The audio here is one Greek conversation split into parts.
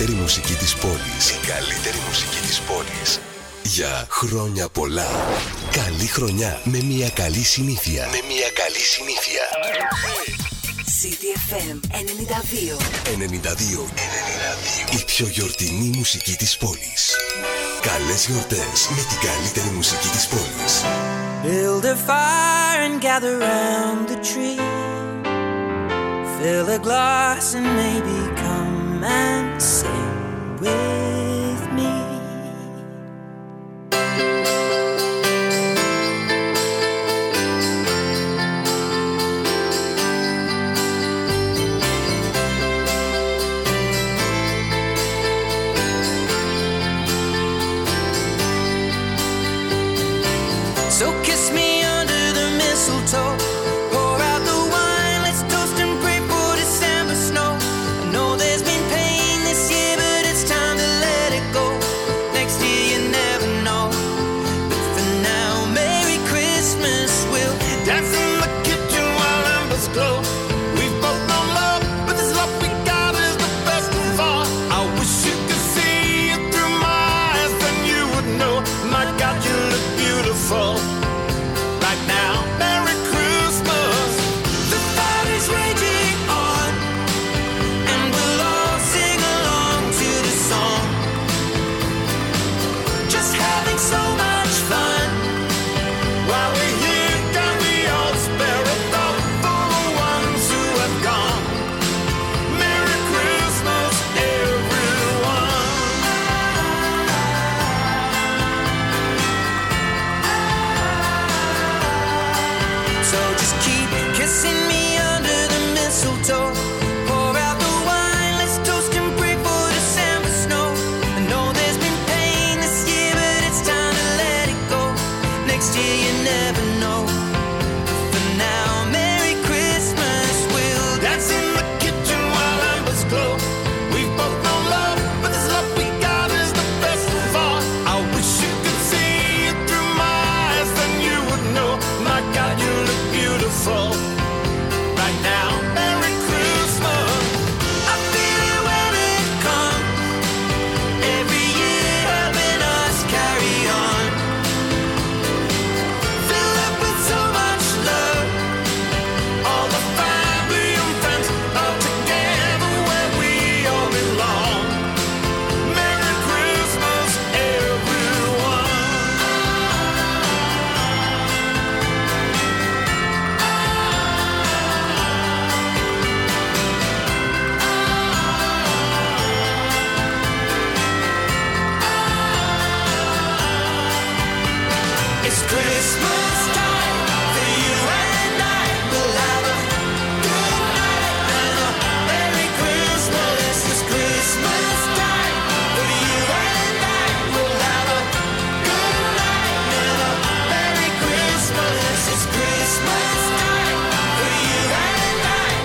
καλύτερη μουσική της πόλης. Η καλύτερη μουσική της πόλης. Για χρόνια πολλά. Καλή χρονιά με μια καλή συνήθεια. Με μια καλή συνήθεια. CDFM 92. 92. 92. Η πιο γιορτινή μουσική της πόλης. Καλές γιορτές με την καλύτερη μουσική της πόλης. Build a fire and gather round the tree. Fill a glass and maybe and sing with me.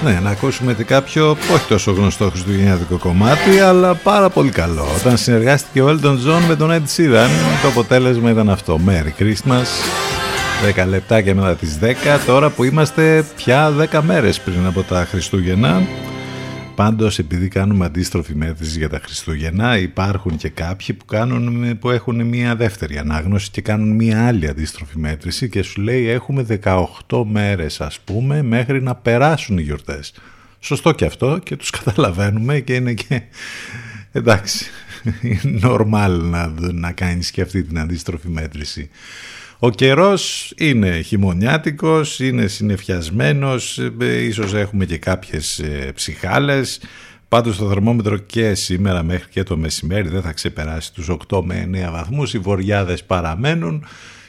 Ναι, να ακούσουμε και κάποιο όχι τόσο γνωστό χριστουγεννιάτικο κομμάτι, αλλά πάρα πολύ καλό. Όταν συνεργάστηκε ο Elton John με τον Ed Sheeran, το αποτέλεσμα ήταν αυτό. Merry Christmas. 10 λεπτάκια μετά τις 10, τώρα που είμαστε πια 10 μέρες πριν από τα Χριστούγεννα. Πάντως επειδή κάνουμε αντίστροφη μέτρηση για τα Χριστούγεννα υπάρχουν και κάποιοι που, κάνουν, που έχουν μια δεύτερη ανάγνωση και κάνουν μια άλλη αντίστροφη μέτρηση και σου λέει έχουμε 18 μέρες ας πούμε μέχρι να περάσουν οι γιορτές. Σωστό και αυτό και τους καταλαβαίνουμε και είναι και εντάξει είναι normal να, να κάνεις και αυτή την αντίστροφη μέτρηση. Ο καιρός είναι χειμωνιάτικος, είναι συνεφιασμένος, ε, ίσως έχουμε και κάποιες ε, ψυχάλες. Πάντως το θερμόμετρο και σήμερα μέχρι και το μεσημέρι δεν θα ξεπεράσει τους 8 με 9 βαθμούς. Οι βοριάδες παραμένουν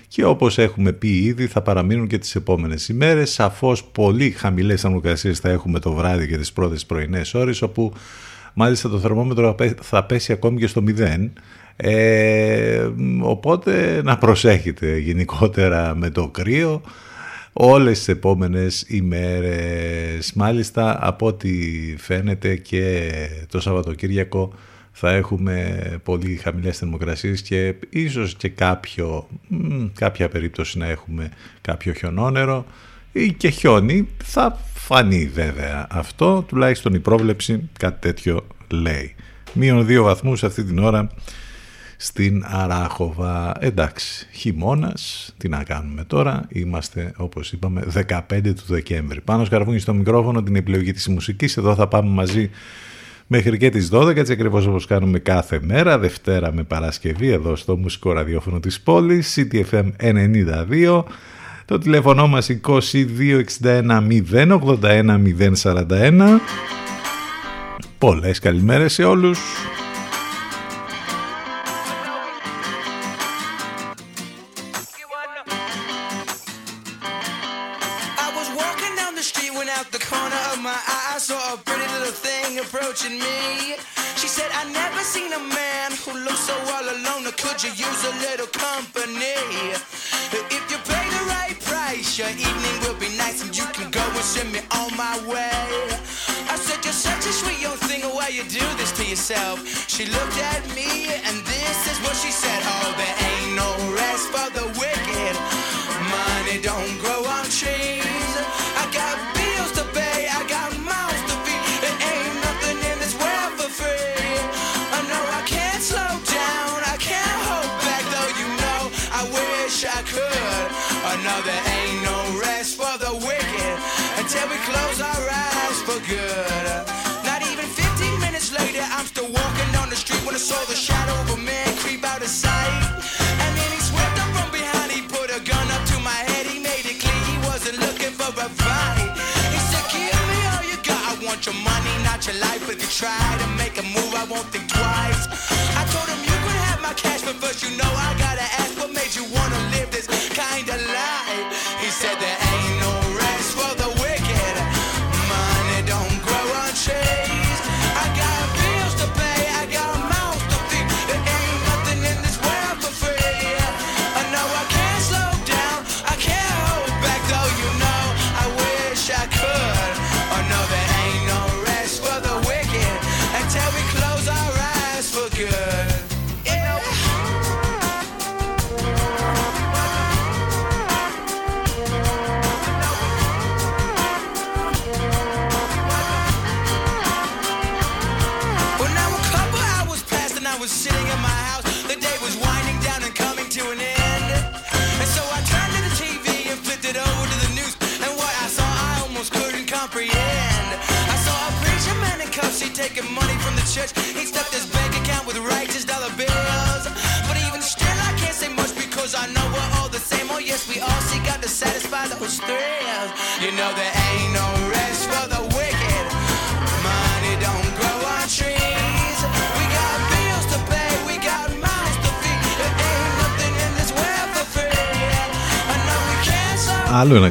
και όπως έχουμε πει ήδη θα παραμείνουν και τις επόμενες ημέρες. Σαφώς πολύ χαμηλές θερμοκρασίες θα έχουμε το βράδυ και τις πρώτες πρωινές ώρες όπου μάλιστα το θερμόμετρο θα πέσει ακόμη και στο 0 ε, οπότε να προσέχετε γενικότερα με το κρύο όλες τις επόμενες ημέρες. Μάλιστα από ό,τι φαίνεται και το Σαββατοκύριακο θα έχουμε πολύ χαμηλές θερμοκρασίες και ίσως και κάποιο, κάποια περίπτωση να έχουμε κάποιο χιονόνερο ή και χιόνι. Θα φανεί βέβαια αυτό, τουλάχιστον η πρόβλεψη κάτι τέτοιο λέει. Μείον 2 βαθμούς αυτή την ώρα στην Αράχοβα. Εντάξει, χειμώνας, τι να κάνουμε τώρα. Είμαστε, όπως είπαμε, 15 του Δεκέμβρη. Πάνω σκαρβούνι στο μικρόφωνο την επιλογή της μουσικής. Εδώ θα πάμε μαζί μέχρι και τις 12, έτσι ακριβώς όπως κάνουμε κάθε μέρα, Δευτέρα με Παρασκευή, εδώ στο μουσικό ραδιόφωνο της πόλης, CTFM 92. Το τηλέφωνο μας 2261 081 041. Πολλές καλημέρες σε όλους. could you use a little company? If you pay the right price, your evening will be nice and you can go and send me on my way. I said, You're such a sweet young thing, why you do this to yourself? She looked at me and this is what she said Oh, there ain't no rest for the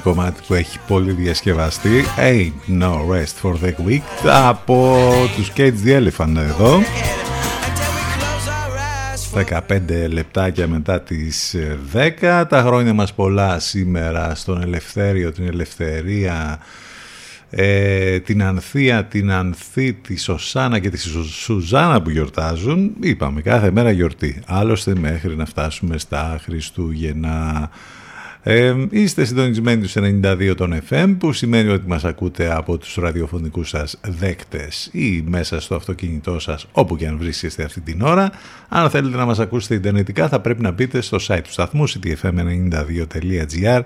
κομμάτι που έχει πολύ διασκευαστεί. Ain't No Rest For The Week από τους Cage the Elephant εδώ. 15 λεπτάκια μετά τις 10 τα χρόνια μας πολλά σήμερα στον Ελευθέριο, την Ελευθερία ε, την Ανθία, την Ανθή, τη Σωσάνα και τη Σουζάνα που γιορτάζουν. Είπαμε κάθε μέρα γιορτή. Άλλωστε μέχρι να φτάσουμε στα Χριστούγεννα ε, είστε συντονισμένοι στους 92 των FM που σημαίνει ότι μας ακούτε από τους ραδιοφωνικούς σας δέκτες ή μέσα στο αυτοκίνητό σας όπου και αν βρίσκεστε αυτή την ώρα. Αν θέλετε να μας ακούσετε ιντερνετικά θα πρέπει να μπείτε στο site του σταθμού ctfm92.gr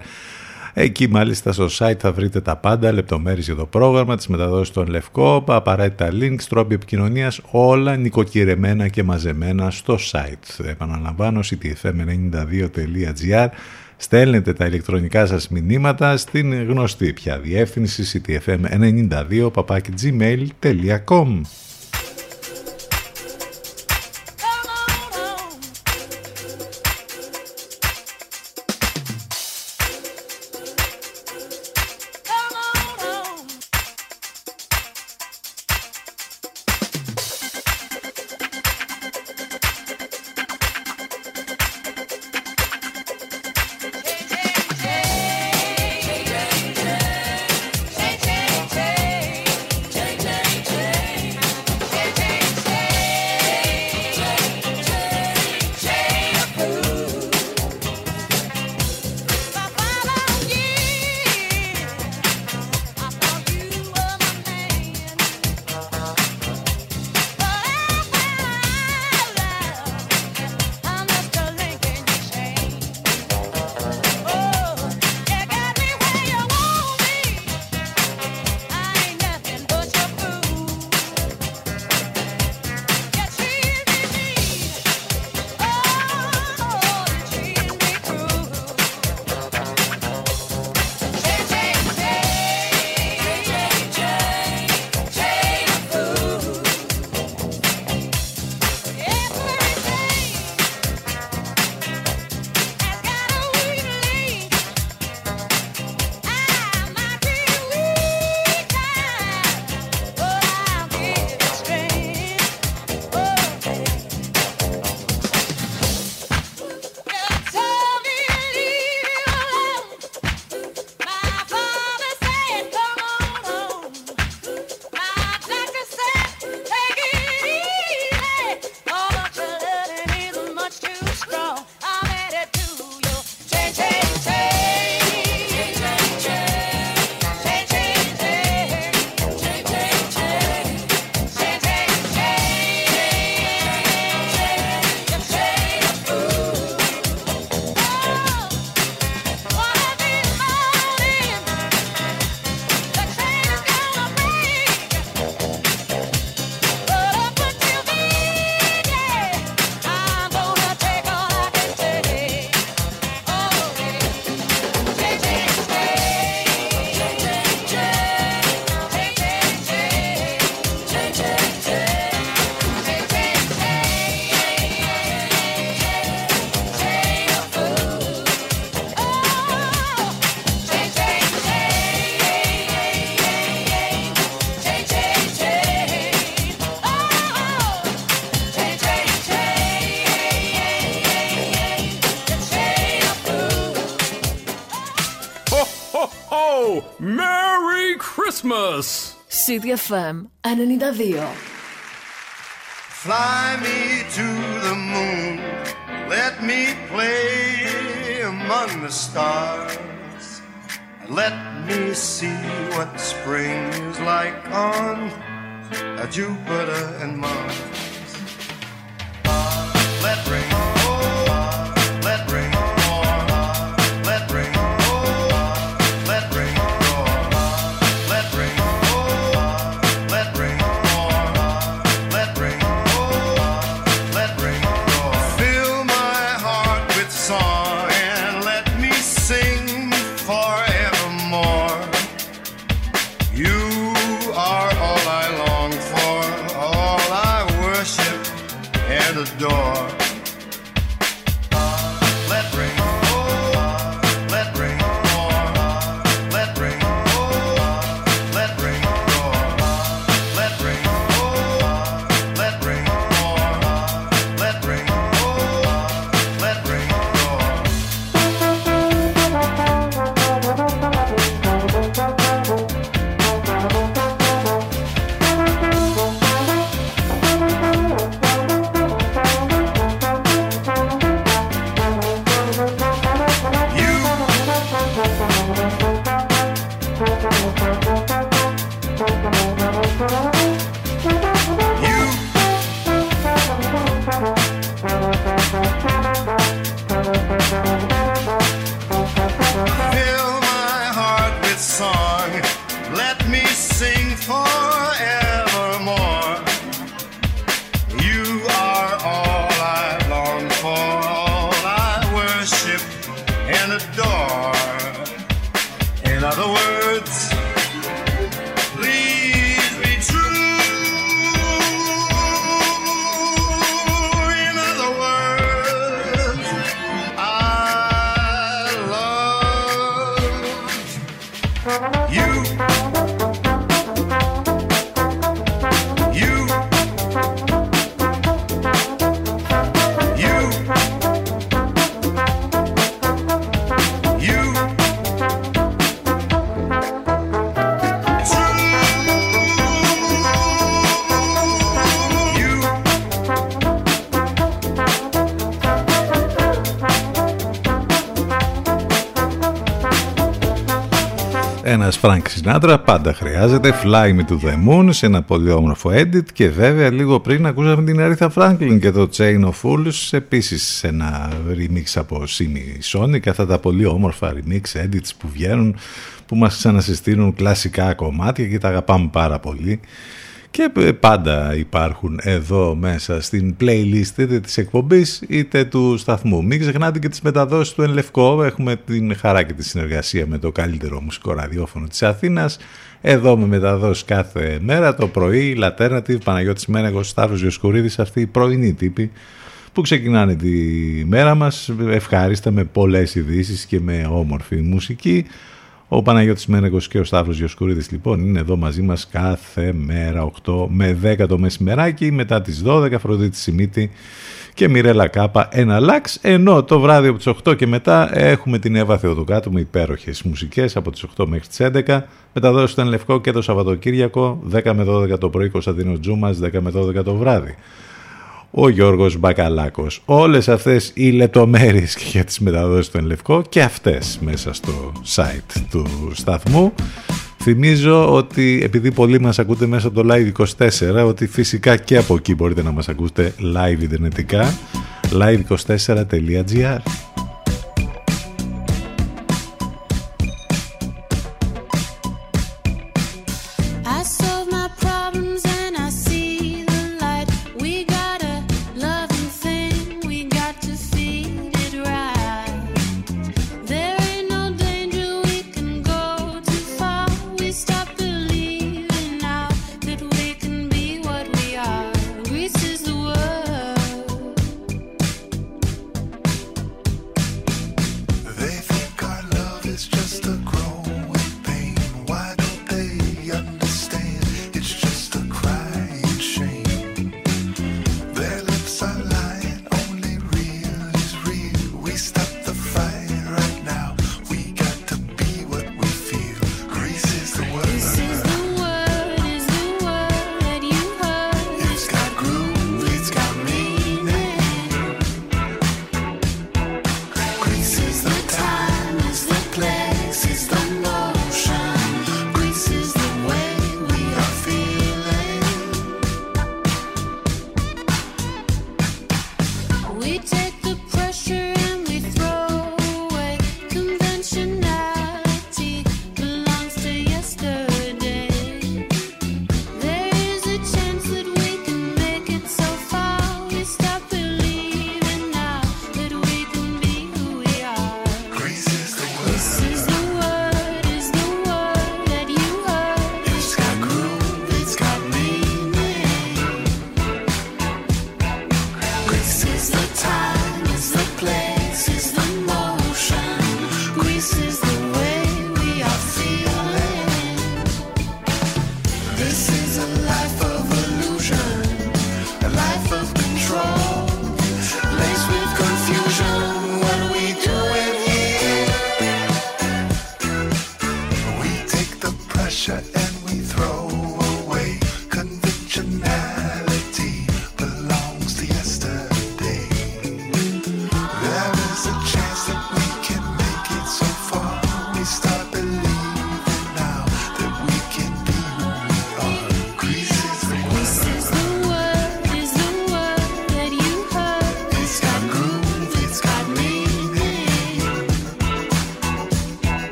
Εκεί μάλιστα στο site θα βρείτε τα πάντα, λεπτομέρειες για το πρόγραμμα, τις μεταδόσεις στον Λευκό, απαραίτητα links, τρόποι επικοινωνίας, όλα νοικοκυρεμένα και μαζεμένα στο site. Επαναλαμβάνω, ctfm92.gr Στέλνετε τα ηλεκτρονικά σας μηνύματα στην γνωστή πια διεύθυνση ctfm92 gmail.com Christmas! CDFM 92. Fly me to the moon, let me play among the stars. Let me see what spring is like on Jupiter and Mars. the door. Σινάτρα πάντα χρειάζεται. Fly Me to the Moon σε ένα πολύ όμορφο edit και βέβαια λίγο πριν ακούσαμε την Aretha Franklin και το Chain of Fools επίσης σε ένα remix από Simi Sonic αυτά τα πολύ όμορφα remix edits που βγαίνουν που μας ξανασυστήνουν κλασικά κομμάτια και τα αγαπάμε πάρα πολύ και ε, πάντα υπάρχουν εδώ μέσα στην playlist είτε της εκπομπής είτε του σταθμού. Μην ξεχνάτε και τις μεταδόσεις του Ενλευκό. Έχουμε την χαρά και τη συνεργασία με το καλύτερο μουσικό ραδιόφωνο της Αθήνας. Εδώ με μεταδόσεις κάθε μέρα το πρωί, Λατέρνατη, Παναγιώτης Μένεγος, Σταύρος Διοσκουρίδης, αυτοί οι πρωινοί τύποι που ξεκινάνε τη μέρα μας ευχάριστα με πολλές ειδήσεις και με όμορφη μουσική. Ο Παναγιώτης Μένεγος και ο Σταύρος Διοσκουρίδης λοιπόν είναι εδώ μαζί μας κάθε μέρα 8 με 10 το μεσημεράκι μετά τις 12 Αφροδίτη Σιμίτη και Μιρέλα Κάπα ένα λάξ ενώ το βράδυ από τις 8 και μετά έχουμε την Εύα Θεοδοκάτου με υπέροχες μουσικές από τις 8 μέχρι τις 11 μεταδόσεις στον Λευκό και το Σαββατοκύριακο 10 με 12 το πρωί Κωνσταντίνος Τζούμας 10 με 12 το βράδυ ο Γιώργος Μπακαλάκος. Όλες αυτές οι λεπτομέρειες και για τις μεταδόσεις του Ενλευκό και αυτές μέσα στο site του σταθμού. Θυμίζω ότι επειδή πολλοί μας ακούτε μέσα από το Live24 ότι φυσικά και από εκεί μπορείτε να μας ακούσετε live ιντερνετικά live24.gr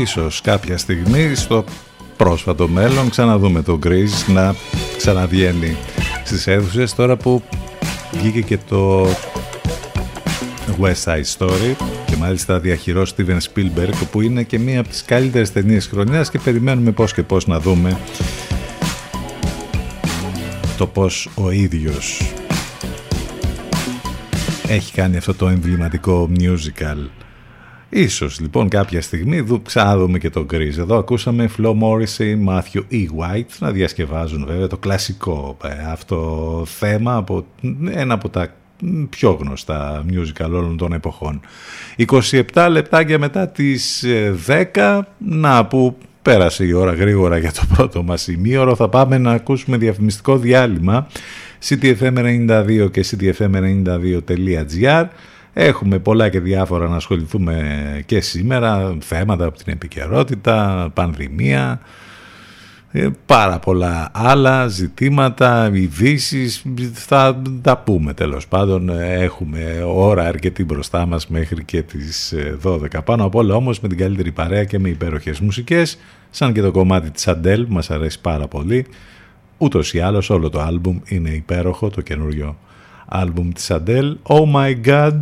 ίσως κάποια στιγμή στο πρόσφατο μέλλον ξαναδούμε το Grease να ξαναβγαίνει στις αίθουσες τώρα που βγήκε και το West Side Story και μάλιστα διαχειρός Steven Spielberg που είναι και μία από τις καλύτερες ταινίες χρονιάς και περιμένουμε πώς και πώς να δούμε το πώς ο ίδιος έχει κάνει αυτό το εμβληματικό musical Ίσως λοιπόν κάποια στιγμή δου, ξαναδούμε και τον Chris. Εδώ ακούσαμε Flo Morrissey, Matthew E. White να διασκευάζουν βέβαια το κλασικό ε, αυτό θέμα από ένα από τα πιο γνωστά musical όλων των εποχών. 27 λεπτάκια μετά τις 10, ε, να που πέρασε η ώρα γρήγορα για το πρώτο μας ημίωρο, θα πάμε να ακούσουμε διαφημιστικό διάλειμμα ctfm92 και ctfm92.gr Έχουμε πολλά και διάφορα να ασχοληθούμε και σήμερα, θέματα από την επικαιρότητα, πανδημία, ε, πάρα πολλά άλλα ζητήματα, ειδήσεις, θα τα πούμε τέλος πάντων. Έχουμε ώρα αρκετή μπροστά μας μέχρι και τις 12. Ε, Πάνω απ' όλα όμως με την καλύτερη παρέα και με υπέροχες μουσικές, σαν και το κομμάτι της Αντέλ που μας αρέσει πάρα πολύ. Ούτως ή άλλως όλο το άλμπουμ είναι υπέροχο, το καινούριο άλμπουμ της Αντέλ. Oh my God,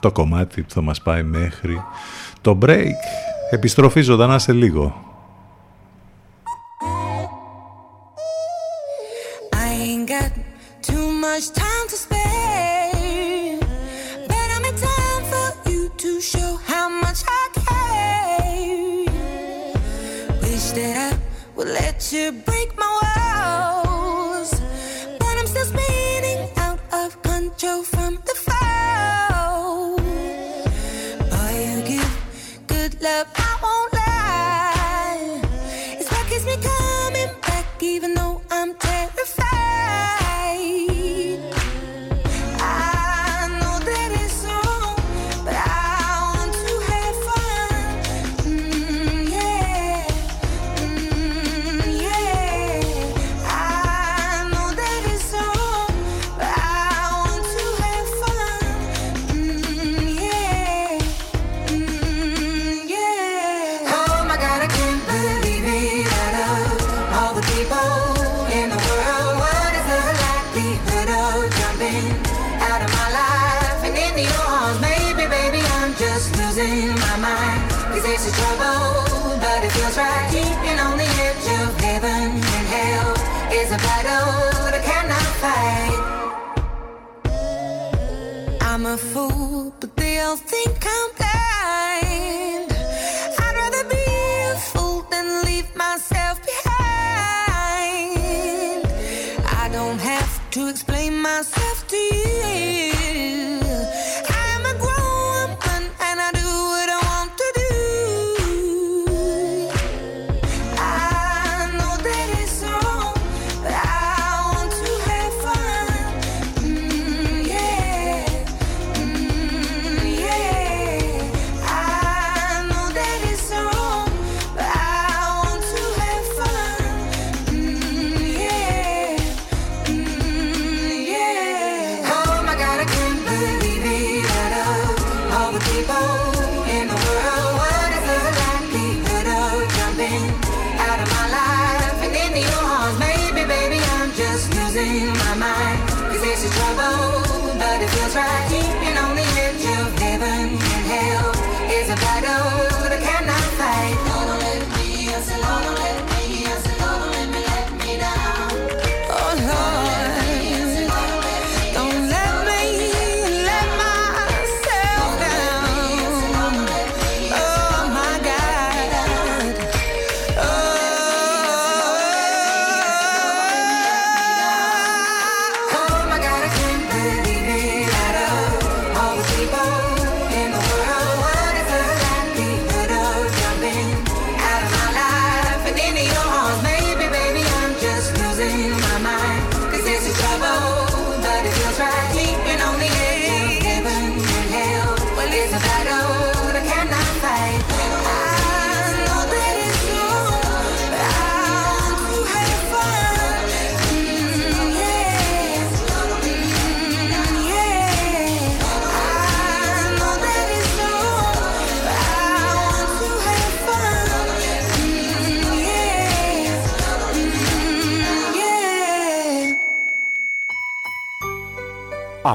το κομμάτι που θα μας πάει μέχρι το break. Επιστροφή ζωντανά σε λίγο. let a fool, but they all think I'm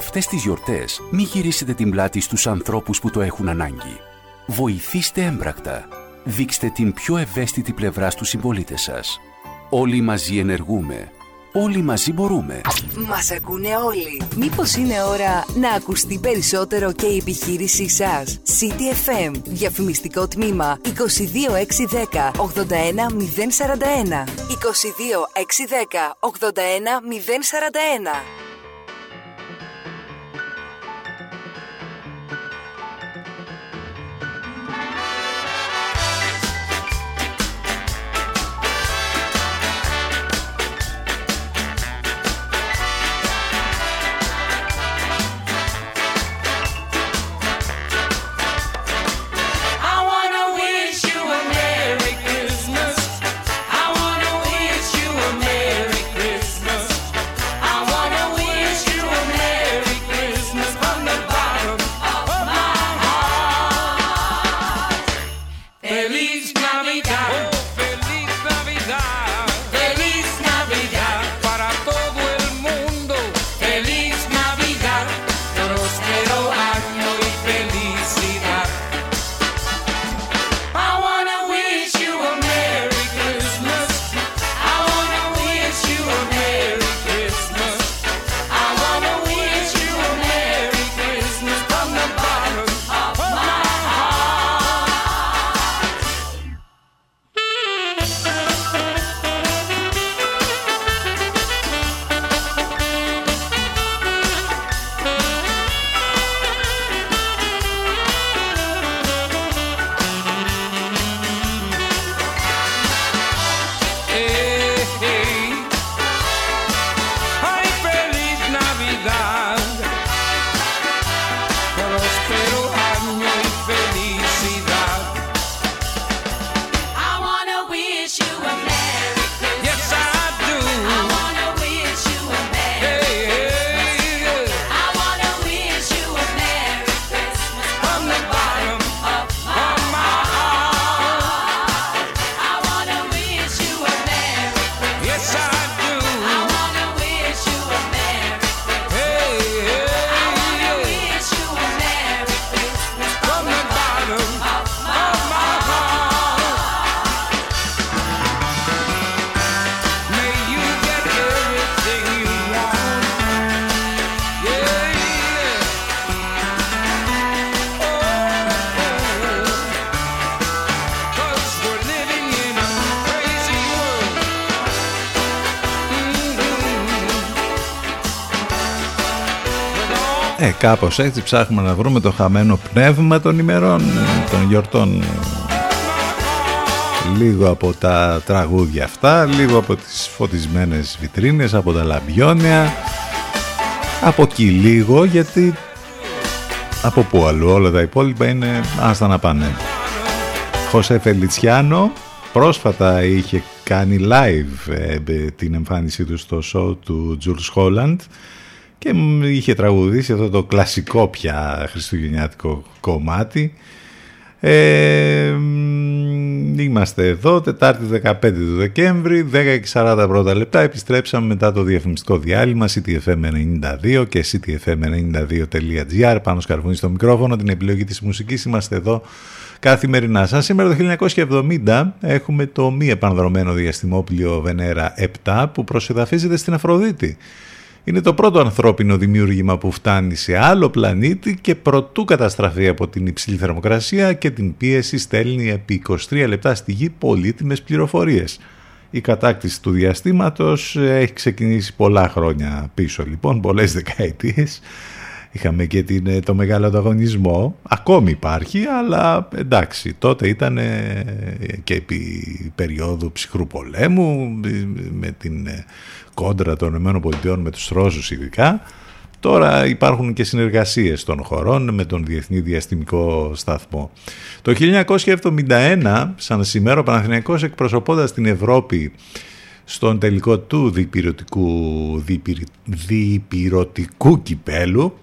Αυτές τις γιορτές μη γυρίσετε την πλάτη στους ανθρώπους που το έχουν ανάγκη. Βοηθήστε έμπρακτα. Δείξτε την πιο ευαίσθητη πλευρά στους συμπολίτες σας. Όλοι μαζί ενεργούμε. Όλοι μαζί μπορούμε. Μας ακούνε όλοι. Μήπως είναι ώρα να ακουστεί περισσότερο και η επιχείρησή σας; CTFM. Διαφημιστικό τμήμα 22610 81041. 22610 81041. Κάπως έτσι ψάχνουμε να βρούμε το χαμένο πνεύμα των ημερών των γιορτών. Λίγο από τα τραγούδια αυτά λίγο από τις φωτισμένες βιτρίνες από τα λαμπιόνια. Από εκεί λίγο γιατί από πού αλλού όλα τα υπόλοιπα είναι άστα να πάνε. Χωσέ Φελιτσιάνο πρόσφατα είχε κάνει live ε, την εμφάνισή του στο show του Jules Holland και είχε τραγουδήσει αυτό το κλασικό πια χριστουγεννιάτικο κομμάτι. Ε, είμαστε εδώ, Τετάρτη 15 του Δεκέμβρη, 10 και 40 πρώτα λεπτά. Επιστρέψαμε μετά το διαφημιστικό διάλειμμα CTFM92 και CTFM92.gr. Πάνω σκαρβούνι στο μικρόφωνο, την επιλογή της μουσικής. Είμαστε εδώ καθημερινά. Σαν σήμερα το 1970 έχουμε το μη επανδρομένο διαστημόπλιο Βενέρα 7 που προσεδαφίζεται στην Αφροδίτη. Είναι το πρώτο ανθρώπινο δημιούργημα που φτάνει σε άλλο πλανήτη και προτού καταστραφεί από την υψηλή θερμοκρασία και την πίεση στέλνει επί 23 λεπτά στη γη πολύτιμες πληροφορίες. Η κατάκτηση του διαστήματος έχει ξεκινήσει πολλά χρόνια πίσω λοιπόν, πολλές δεκαετίες. Είχαμε και την, το μεγάλο ανταγωνισμό, ακόμη υπάρχει, αλλά εντάξει, τότε ήταν και επί περίοδου ψυχρού πολέμου, με την κόντρα των ΗΠΑ με τους Ρώσους ειδικά. Τώρα υπάρχουν και συνεργασίες των χωρών με τον Διεθνή Διαστημικό Σταθμό. Το 1971, σαν σήμερα, ο Παναθηναϊκός εκπροσωπώντας την Ευρώπη στον τελικό του διπυρωτικού, διπυρωτικού κυπέλου,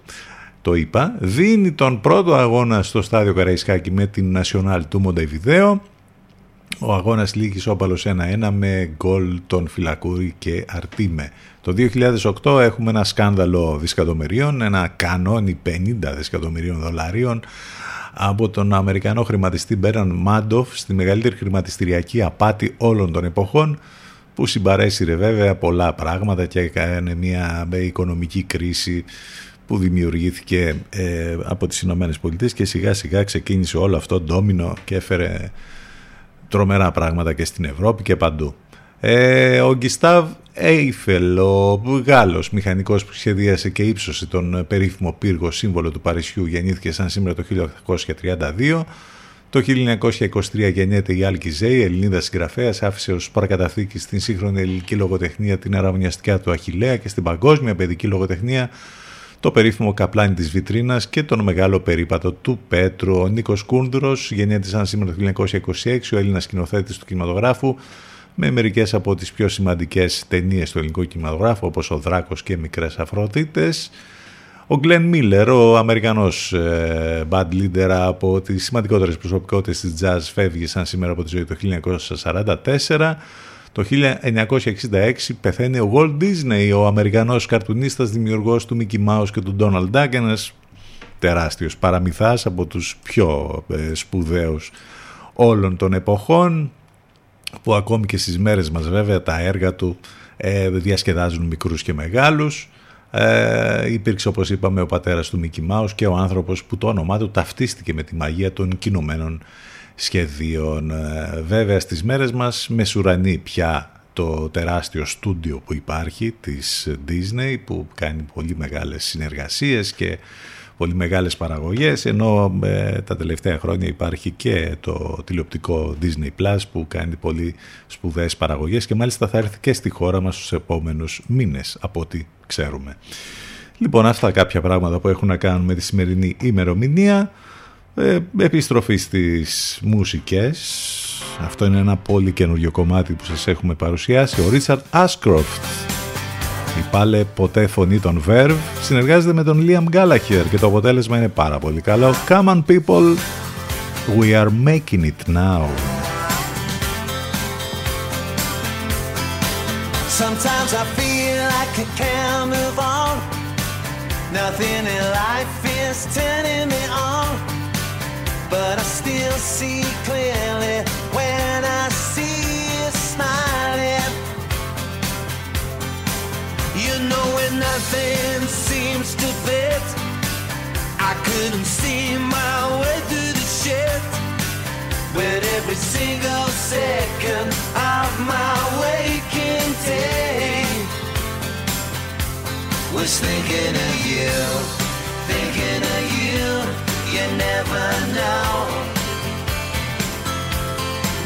το είπα, δίνει τον πρώτο αγώνα στο στάδιο Καραϊσκάκη με την National του Μοντεβιδέο Ο αγώνας λήγει όπαλος 1-1 με γκολ των Φυλακούρη και Αρτίμε. Το 2008 έχουμε ένα σκάνδαλο δισεκατομμυρίων, ένα κανόνι 50 δισεκατομμυρίων δολαρίων από τον Αμερικανό χρηματιστή Μπέραν Μάντοφ στη μεγαλύτερη χρηματιστηριακή απάτη όλων των εποχών που συμπαρέσυρε βέβαια πολλά πράγματα και έκανε μια οικονομική κρίση που δημιουργήθηκε ε, από τις Ηνωμένες Πολιτείες και σιγά σιγά ξεκίνησε όλο αυτό ντόμινο και έφερε τρομερά πράγματα και στην Ευρώπη και παντού. Ε, ο Γκιστάβ Έιφελ, ο Γάλλος μηχανικός που σχεδίασε και ύψωσε τον περίφημο πύργο σύμβολο του Παρισιού γεννήθηκε σαν σήμερα το 1832. Το 1923 γεννιέται η Άλκη Ζέη, Ελληνίδας συγγραφέας, άφησε ω παρακαταθήκης στην σύγχρονη ελληνική λογοτεχνία την αραβωνιαστικά του Αχηλέα και στην παγκόσμια παιδική λογοτεχνία το περίφημο καπλάνι της βιτρίνας και τον μεγάλο περίπατο του Πέτρου. Ο Νίκος Κούνδρος γεννιέται σαν σήμερα το 1926, ο Έλληνας σκηνοθέτης του κινηματογράφου, με μερικές από τις πιο σημαντικές ταινίες του ελληνικού κινηματογράφου, όπως «Ο Δράκος» και «Μικρές Αφροδίτες». Ο Γκλέν Μίλλερ, ο Αμερικανός ε, band leader από τις σημαντικότερες προσωπικότητες της jazz, φεύγει σαν σήμερα από τη ζωή το 1944. Το 1966 πεθαίνει ο Walt Disney, ο Αμερικανός καρτουνίστας δημιουργός του Mickey Mouse και του Donald Duck, ένας τεράστιος παραμυθάς από τους πιο ε, σπουδαίους όλων των εποχών, που ακόμη και στις μέρες μας βέβαια τα έργα του ε, διασκεδάζουν μικρούς και μεγάλους. Ε, υπήρξε όπως είπαμε ο πατέρας του Mickey Mouse και ο άνθρωπος που το όνομά του ταυτίστηκε με τη μαγεία των κινουμένων σχεδίων. Ε, βέβαια στις μέρες μας μεσουρανεί πια το τεράστιο στούντιο που υπάρχει της Disney που κάνει πολύ μεγάλες συνεργασίες και πολύ μεγάλες παραγωγές ενώ ε, τα τελευταία χρόνια υπάρχει και το τηλεοπτικό Disney Plus που κάνει πολύ σπουδαίες παραγωγές και μάλιστα θα έρθει και στη χώρα μας στους επόμενους μήνες από ό,τι ξέρουμε. Λοιπόν αυτά κάποια πράγματα που έχουν να κάνουν με τη σημερινή ημερομηνία. Ε, επιστροφή στις μουσικές. Αυτό είναι ένα πολύ καινούριο κομμάτι που σας έχουμε παρουσιάσει. Ο Ρίτσαρτ Άσκροφτ. Η πάλε ποτέ φωνή των Verve συνεργάζεται με τον Liam Gallagher και το αποτέλεσμα είναι πάρα πολύ καλό. Come on people, we are making it now. Sometimes I feel like I can't move on. Nothing in life is turning me see clearly when I see you smiling. You know when nothing seems to fit. I couldn't see my way through the shit. With every single second of my waking day Was thinking of you, thinking of you You never know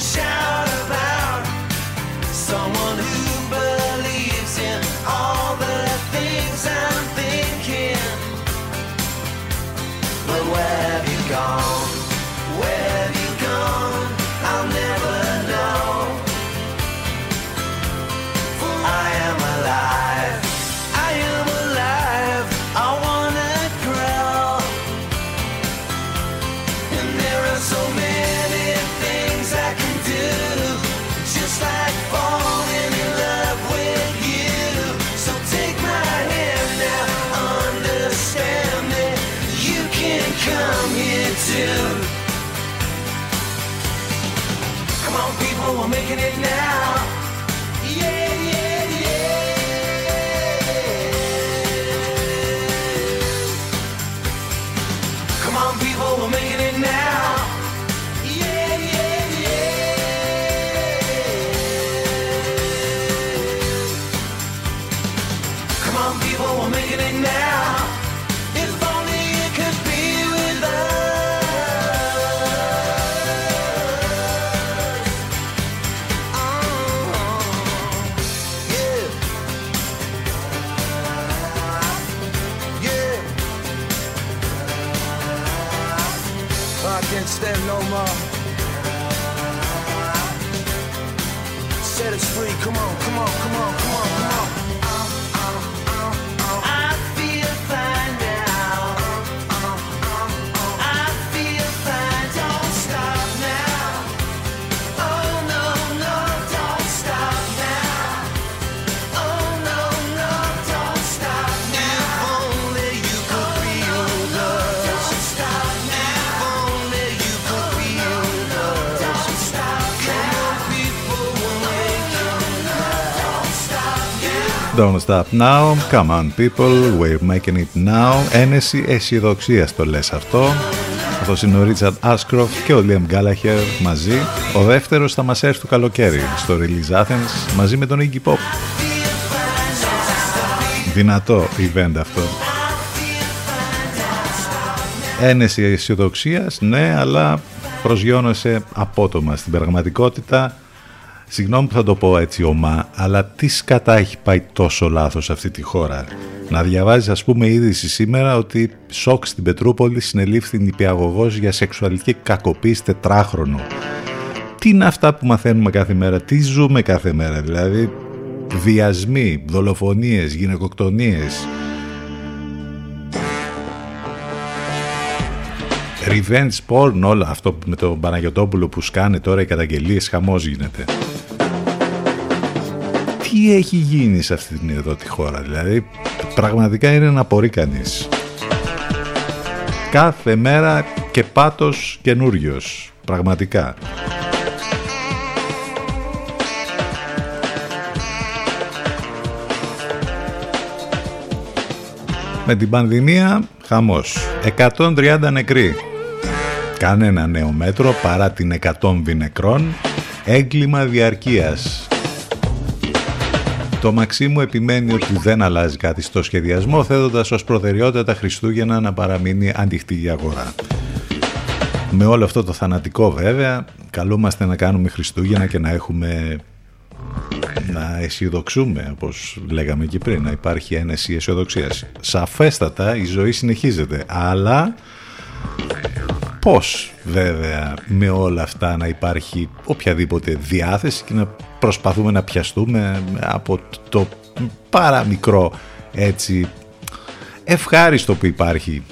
shout making it now. Don't stop now, come on people, we're making it now. Ένεση αισιοδοξία το λες αυτό. Αυτός είναι ο Ρίτσαρντ Άσκροφ και ο Liam Gallagher μαζί. Ο δεύτερος θα μας έρθει το καλοκαίρι στο Release Athens μαζί με τον Iggy Pop. Δυνατό event αυτό. Ένεση αισιοδοξία, ναι, αλλά προσγειώνεσαι απότομα στην πραγματικότητα. Συγγνώμη που θα το πω έτσι ομά, αλλά τι σκατά έχει πάει τόσο λάθος σε αυτή τη χώρα. Να διαβάζεις ας πούμε είδηση σήμερα ότι σοκ στην Πετρούπολη συνελήφθη νηπιαγωγός για σεξουαλική κακοποίηση τετράχρονο. Τι είναι αυτά που μαθαίνουμε κάθε μέρα, τι ζούμε κάθε μέρα, δηλαδή βιασμοί, δολοφονίες, γυναικοκτονίες, Revenge porn, όλα αυτό με τον Παναγιωτόπουλο που σκάνε τώρα οι καταγγελίες, χαμός γίνεται. Τι έχει γίνει σε αυτή την εδώ τη χώρα, δηλαδή; Πραγματικά είναι να απορεί κανείς. Κάθε μέρα και πάτος καινούριος. πραγματικά. Με την πανδημία, χαμός. 130 νεκροί. Κανένα νέο μέτρο παρά την 100 νεκρών. Έγκλημα διαρκείας. Το Μαξίμου επιμένει ότι δεν αλλάζει κάτι στο σχεδιασμό, θέτοντας ως προτεραιότητα τα Χριστούγεννα να παραμείνει ανοιχτή η αγορά. Με όλο αυτό το θανατικό βέβαια, καλούμαστε να κάνουμε Χριστούγεννα και να έχουμε να αισιοδοξούμε, όπως λέγαμε και πριν, να υπάρχει ένεση αισιοδοξίας. Σαφέστατα η ζωή συνεχίζεται, αλλά πώς βέβαια με όλα αυτά να υπάρχει οποιαδήποτε διάθεση και να προσπαθούμε να πιαστούμε από το παραμικρό έτσι ευχάριστο που υπάρχει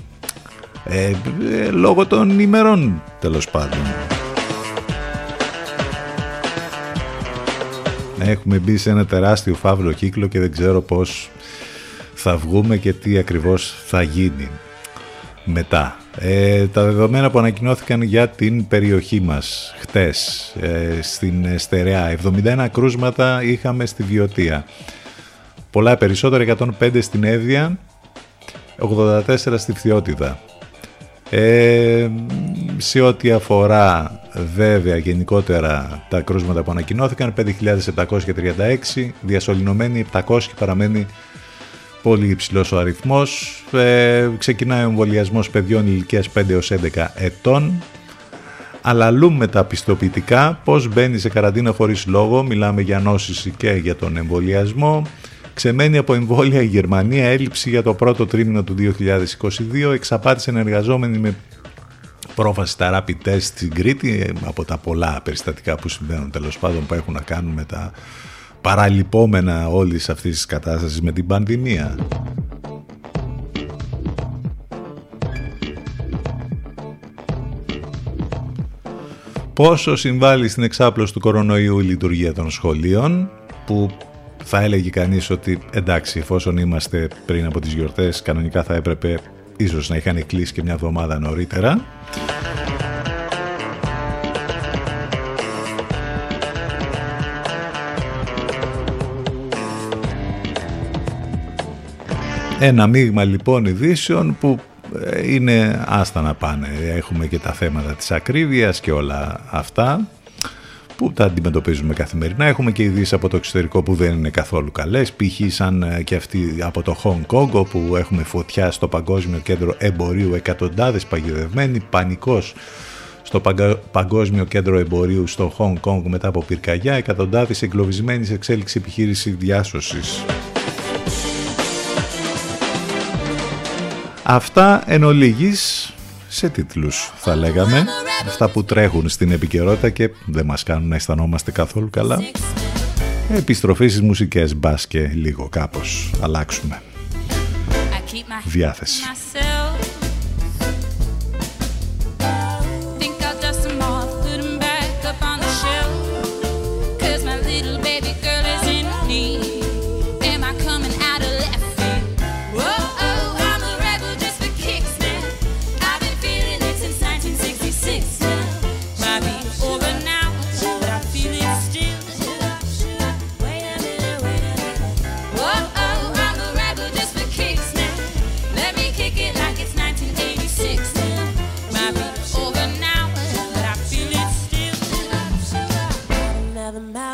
ε, ε, λόγω των ημερών τέλος πάντων. Έχουμε μπει σε ένα τεράστιο φαύλο κύκλο και δεν ξέρω πώς θα βγούμε και τι ακριβώς θα γίνει μετά. Ε, τα δεδομένα που ανακοινώθηκαν για την περιοχή μας χτες ε, στην Στερεά. 71 κρούσματα είχαμε στη Βιωτία. Πολλά περισσότερα, 105 στην Εύβοια, 84 στη Φθιώτιδα. Ε, σε ό,τι αφορά βέβαια γενικότερα τα κρούσματα που ανακοινώθηκαν 5.736 διασωληνωμένοι 700 και παραμένει πολύ υψηλός ο αριθμός. Ε, ξεκινάει ο εμβολιασμός παιδιών ηλικίας 5 έως 11 ετών. Αλλαλούμε τα πιστοποιητικά πώς μπαίνει σε καραντίνα χωρίς λόγο. Μιλάμε για νόσηση και για τον εμβολιασμό. Ξεμένη από εμβόλια η Γερμανία, έλλειψη για το πρώτο τρίμηνο του 2022, εξαπάτησε εργαζόμενοι με πρόφαση στα rapid test στην Κρήτη, από τα πολλά περιστατικά που συμβαίνουν τέλος πάντων που έχουν να κάνουν με τα παραλυπόμενα όλης αυτής της κατάστασης με την πανδημία. Πόσο συμβάλλει στην εξάπλωση του κορονοϊού η λειτουργία των σχολείων, που θα έλεγε κανείς ότι εντάξει εφόσον είμαστε πριν από τις γιορτές κανονικά θα έπρεπε ίσως να είχαν κλείσει και μια εβδομάδα νωρίτερα. Ένα μείγμα λοιπόν ειδήσεων που ε, είναι άστα να πάνε. Έχουμε και τα θέματα της ακρίβειας και όλα αυτά που τα αντιμετωπίζουμε καθημερινά. Έχουμε και ειδήσεις από το εξωτερικό που δεν είναι καθόλου καλές. Π.χ. σαν ε, και αυτή από το Hong Kong όπου έχουμε φωτιά στο Παγκόσμιο Κέντρο Εμπορίου εκατοντάδες παγιδευμένοι, πανικός στο Παγκόσμιο Κέντρο Εμπορίου στο Hong Kong μετά από πυρκαγιά, εκατοντάδες εγκλωβισμένοι σε εξέλιξη επιχείρηση διάσωσης. Αυτά εν ολίγης σε τίτλους θα λέγαμε. Αυτά που τρέχουν στην επικαιρότητα και δεν μας κάνουν να αισθανόμαστε καθόλου καλά. Επιστροφή στις μουσικές μπας και λίγο κάπως αλλάξουμε διάθεση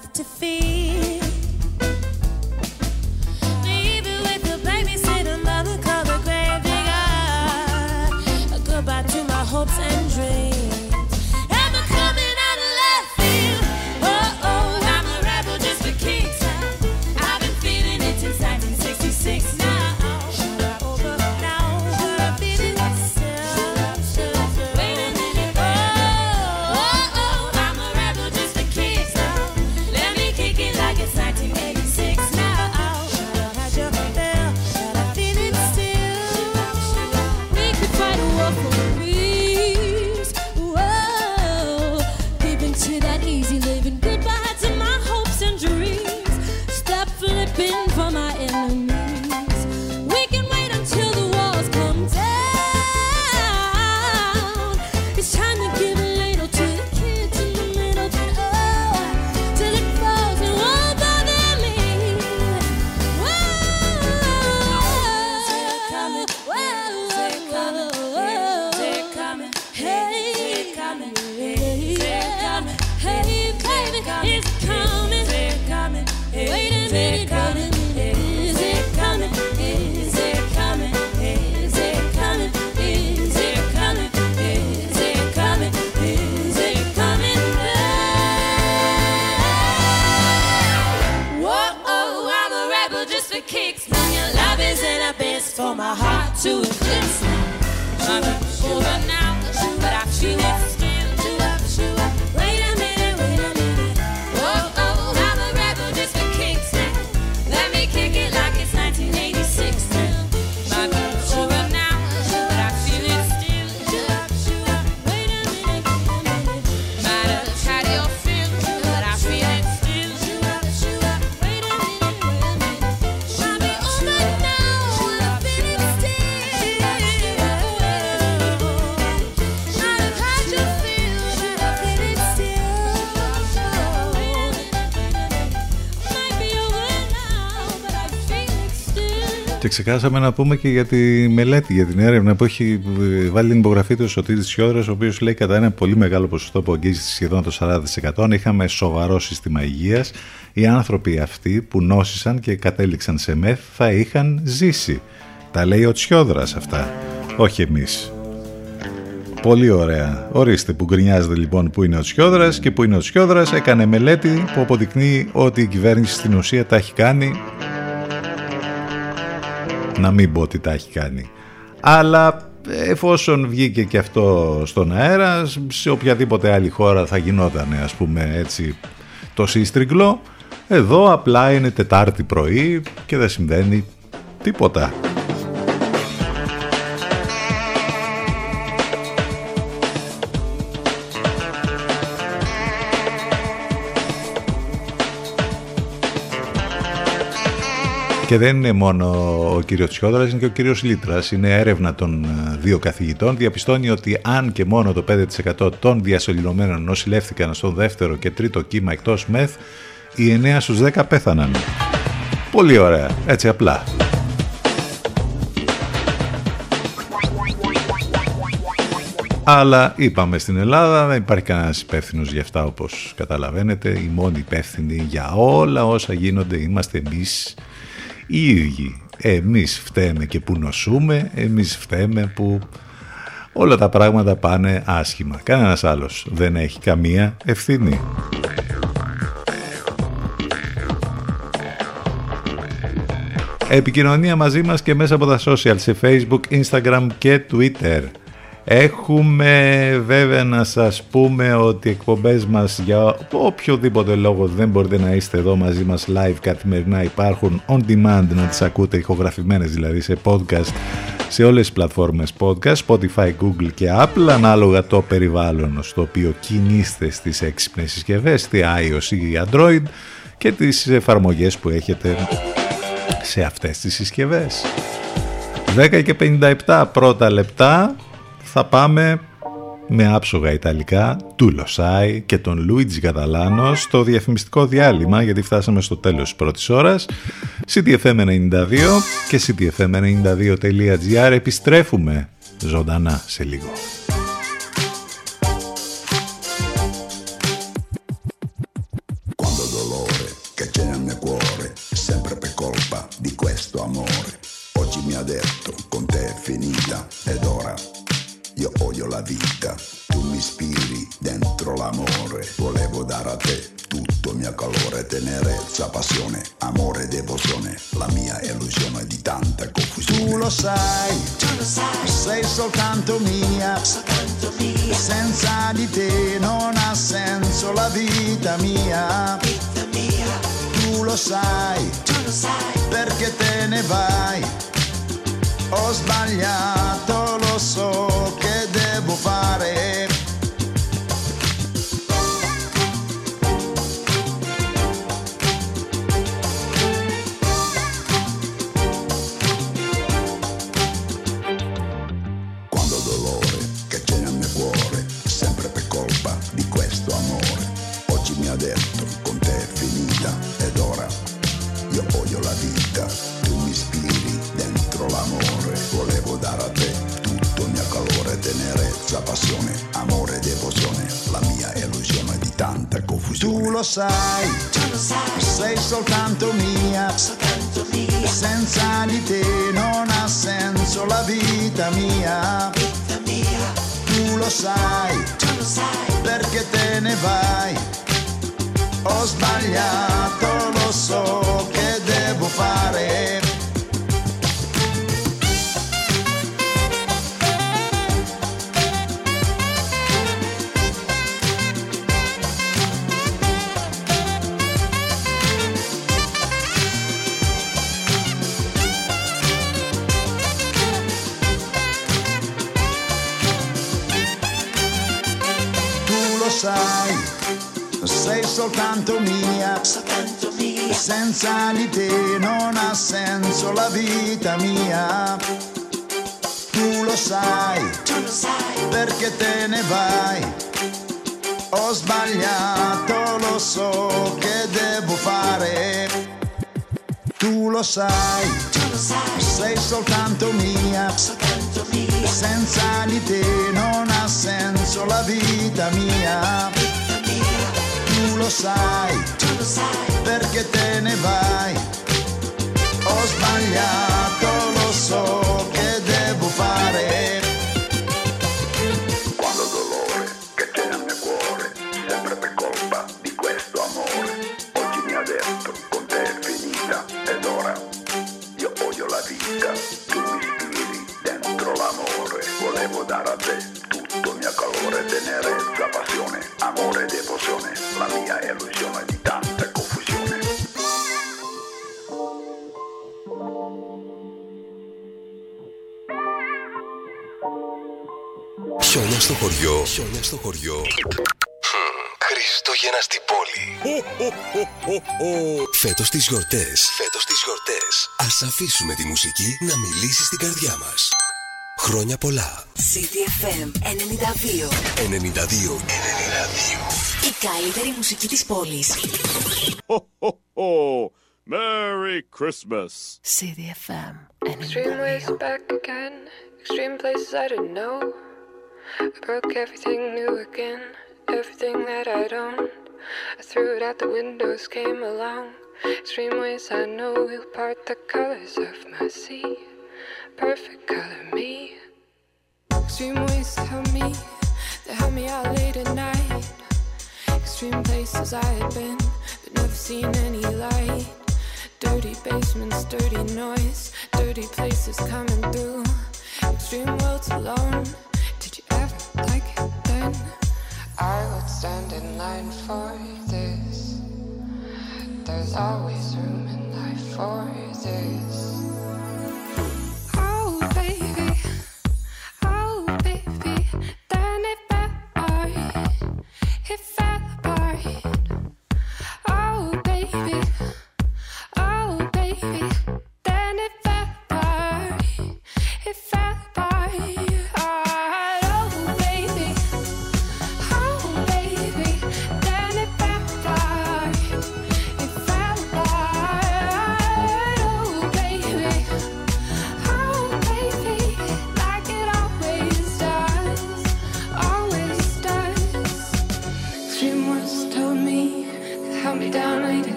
enough to feed. Ξεχάσαμε να πούμε και για τη μελέτη, για την έρευνα που έχει βάλει την υπογραφή του ο Σωτήρης Σιόδρας, ο οποίος λέει κατά ένα πολύ μεγάλο ποσοστό που αγγίζει σχεδόν το 40%. Είχαμε σοβαρό σύστημα υγείας. Οι άνθρωποι αυτοί που νόσησαν και κατέληξαν σε μεθ θα είχαν ζήσει. Τα λέει ο Τσιόδρας αυτά, όχι εμείς. Πολύ ωραία. Ορίστε που γκρινιάζεται λοιπόν που είναι ο Τσιόδρας και που είναι ο Τσιόδρας έκανε μελέτη που αποδεικνύει ότι η κυβέρνηση στην ουσία τα έχει κάνει να μην πω ότι τα έχει κάνει. Αλλά εφόσον βγήκε και αυτό στον αέρα, σε οποιαδήποτε άλλη χώρα θα γινόταν ας πούμε έτσι το σύστριγκλο. Εδώ απλά είναι Τετάρτη πρωί και δεν συμβαίνει τίποτα. Και δεν είναι μόνο ο κύριος Τσιόδρας, είναι και ο κύριος Λίτρας. Είναι έρευνα των ε, δύο καθηγητών. Διαπιστώνει ότι αν και μόνο το 5% των διασωληνωμένων νοσηλεύτηκαν στο δεύτερο και τρίτο κύμα εκτός μεθ, οι 9 στους 10 πέθαναν. Πολύ ωραία, έτσι απλά. Αλλά είπαμε στην Ελλάδα δεν υπάρχει κανένας υπεύθυνος για αυτά όπως καταλαβαίνετε. Οι μόνοι υπεύθυνοι για όλα όσα γίνονται είμαστε εμείς οι ίδιοι. Εμείς φταίμε και που νοσούμε, εμείς φταίμε που όλα τα πράγματα πάνε άσχημα. Κανένας άλλος δεν έχει καμία ευθύνη. Επικοινωνία μαζί μας και μέσα από τα social σε Facebook, Instagram και Twitter. Έχουμε βέβαια να σας πούμε ότι οι εκπομπές μας για οποιοδήποτε λόγο δεν μπορείτε να είστε εδώ μαζί μας live καθημερινά υπάρχουν on demand να τις ακούτε ηχογραφημένες δηλαδή σε podcast σε όλες τις πλατφόρμες podcast, Spotify, Google και Apple ανάλογα το περιβάλλον στο οποίο κινείστε στις έξυπνες συσκευές, στη iOS ή Android και τις εφαρμογές που έχετε σε αυτές τις συσκευές. 10 και 57 πρώτα λεπτά θα πάμε με άψογα Ιταλικά του Λοσάι και τον Λουίτζι Καταλάνο στο διαφημιστικό διάλειμμα γιατί φτάσαμε στο τέλος της πρώτης ώρας CTFM92 και CTFM92.gr επιστρέφουμε ζωντανά σε λίγο. Quando dolore che c'è nel mio cuore è sempre per colpa di questo amore. Oggi mi ha detto con te è finita ed ora io odio la vita. Tu mi ispiri dentro l'amore. Volevo dare a te tutto il mio calore, tenerezza, passione, amore, devozione. La mia illusione di tanta confusione. Tu lo sai, sei soltanto mia. Senza di te non ha senso la vita mia. Tu lo sai, perché te ne vai. Ho sbagliato, lo so che devo fare. Tenerezza, passione, amore, devozione. La mia illusione di tanta confusione. Tu lo sai, sei soltanto mia. Senza di te non ha senso la vita mia. Tu lo sai, perché te ne vai. Ho sbagliato, lo so che devo fare. Sai, sei soltanto mia. Senza di te non ha senso la vita mia. Tu lo sai, perché te ne vai. Ho sbagliato, lo so che devo fare. Tu lo sai, sei soltanto mia. Senza di te non ha senso la vita mia. Tu lo sai, perché te ne vai. Ho sbagliato, lo so che devo fare. Quando dolore che c'è nel mio cuore, sempre per colpa di questo amore. Oggi mi ha detto Volevo dare a te tutto il mio calore, tenerezza, passione, amore, devozione. La mia illusione di tanta confusione. Χιόνια στο χωριό. Χιόνια στο χωριό. Μμμ, Χριστούγεννα στην πόλη. Φέτος τις γιορτές. Φέτος τις γιορτές. Ας αφήσουμε τη μουσική να μιλήσει στην καρδιά μας. Χρόνια πολλά. CDFM 92. 92. 92. Η καλύτερη μουσική της πόλης. Merry Christmas. CDFM Extreme ways 92. back again. Extreme places I didn't know. I broke everything new again. Everything that I'd owned. I threw it out the windows, came along. Extreme ways I know will part the colors of my sea. Perfect color me. Extreme ways that help me. They help me out late at night. Extreme places I had been, but never seen any light. Dirty basements, dirty noise, dirty places coming through. Extreme worlds alone. Did you ever like it then? I would stand in line for this. There's always room in life for this. If I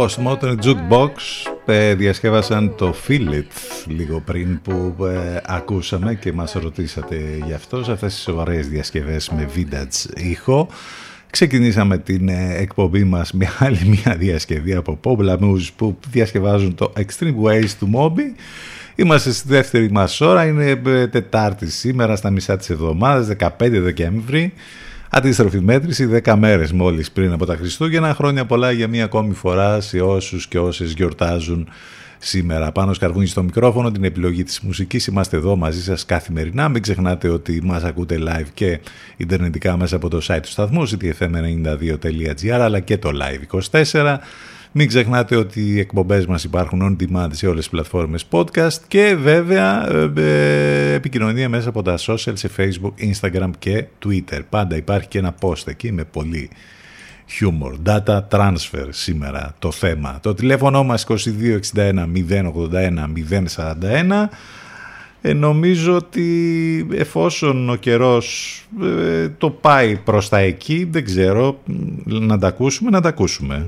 Postmodern Jukebox ε, διασκεύασαν το Feel It λίγο πριν που ε, ακούσαμε και μας ρωτήσατε γι' αυτό σε αυτές τις σοβαρές διασκευές με vintage ήχο. Ξεκινήσαμε την ε, εκπομπή μας με άλλη μια διασκευή από Pop Lamoose που διασκευάζουν το Extreme Ways του Moby. Είμαστε στη δεύτερη μας ώρα, είναι ε, Τετάρτη σήμερα στα μισά της εβδομάδας, 15 Δεκέμβρη. Αντίστροφη μέτρηση 10 μέρες μόλις πριν από τα Χριστούγεννα. Χρόνια πολλά για μία ακόμη φορά σε όσους και όσες γιορτάζουν σήμερα. Πάνω σκαρβούνι στο μικρόφωνο, την επιλογή της μουσικής. Είμαστε εδώ μαζί σας καθημερινά. Μην ξεχνάτε ότι μας ακούτε live και ιντερνετικά μέσα από το site του σταθμού ctfm92.gr αλλά και το live 24. Μην ξεχνάτε ότι οι εκπομπές μας υπάρχουν on demand σε όλες τις πλατφόρμες podcast και βέβαια ε, ε, επικοινωνία μέσα από τα social σε facebook, instagram και twitter. Πάντα υπάρχει και ένα post εκεί με πολύ humor. Data transfer σήμερα το θέμα. Το τηλέφωνο μας 2261 081 041 ε, νομίζω ότι εφόσον ο καιρός ε, το πάει προς τα εκεί, δεν ξέρω, να τα ακούσουμε, να τα ακούσουμε.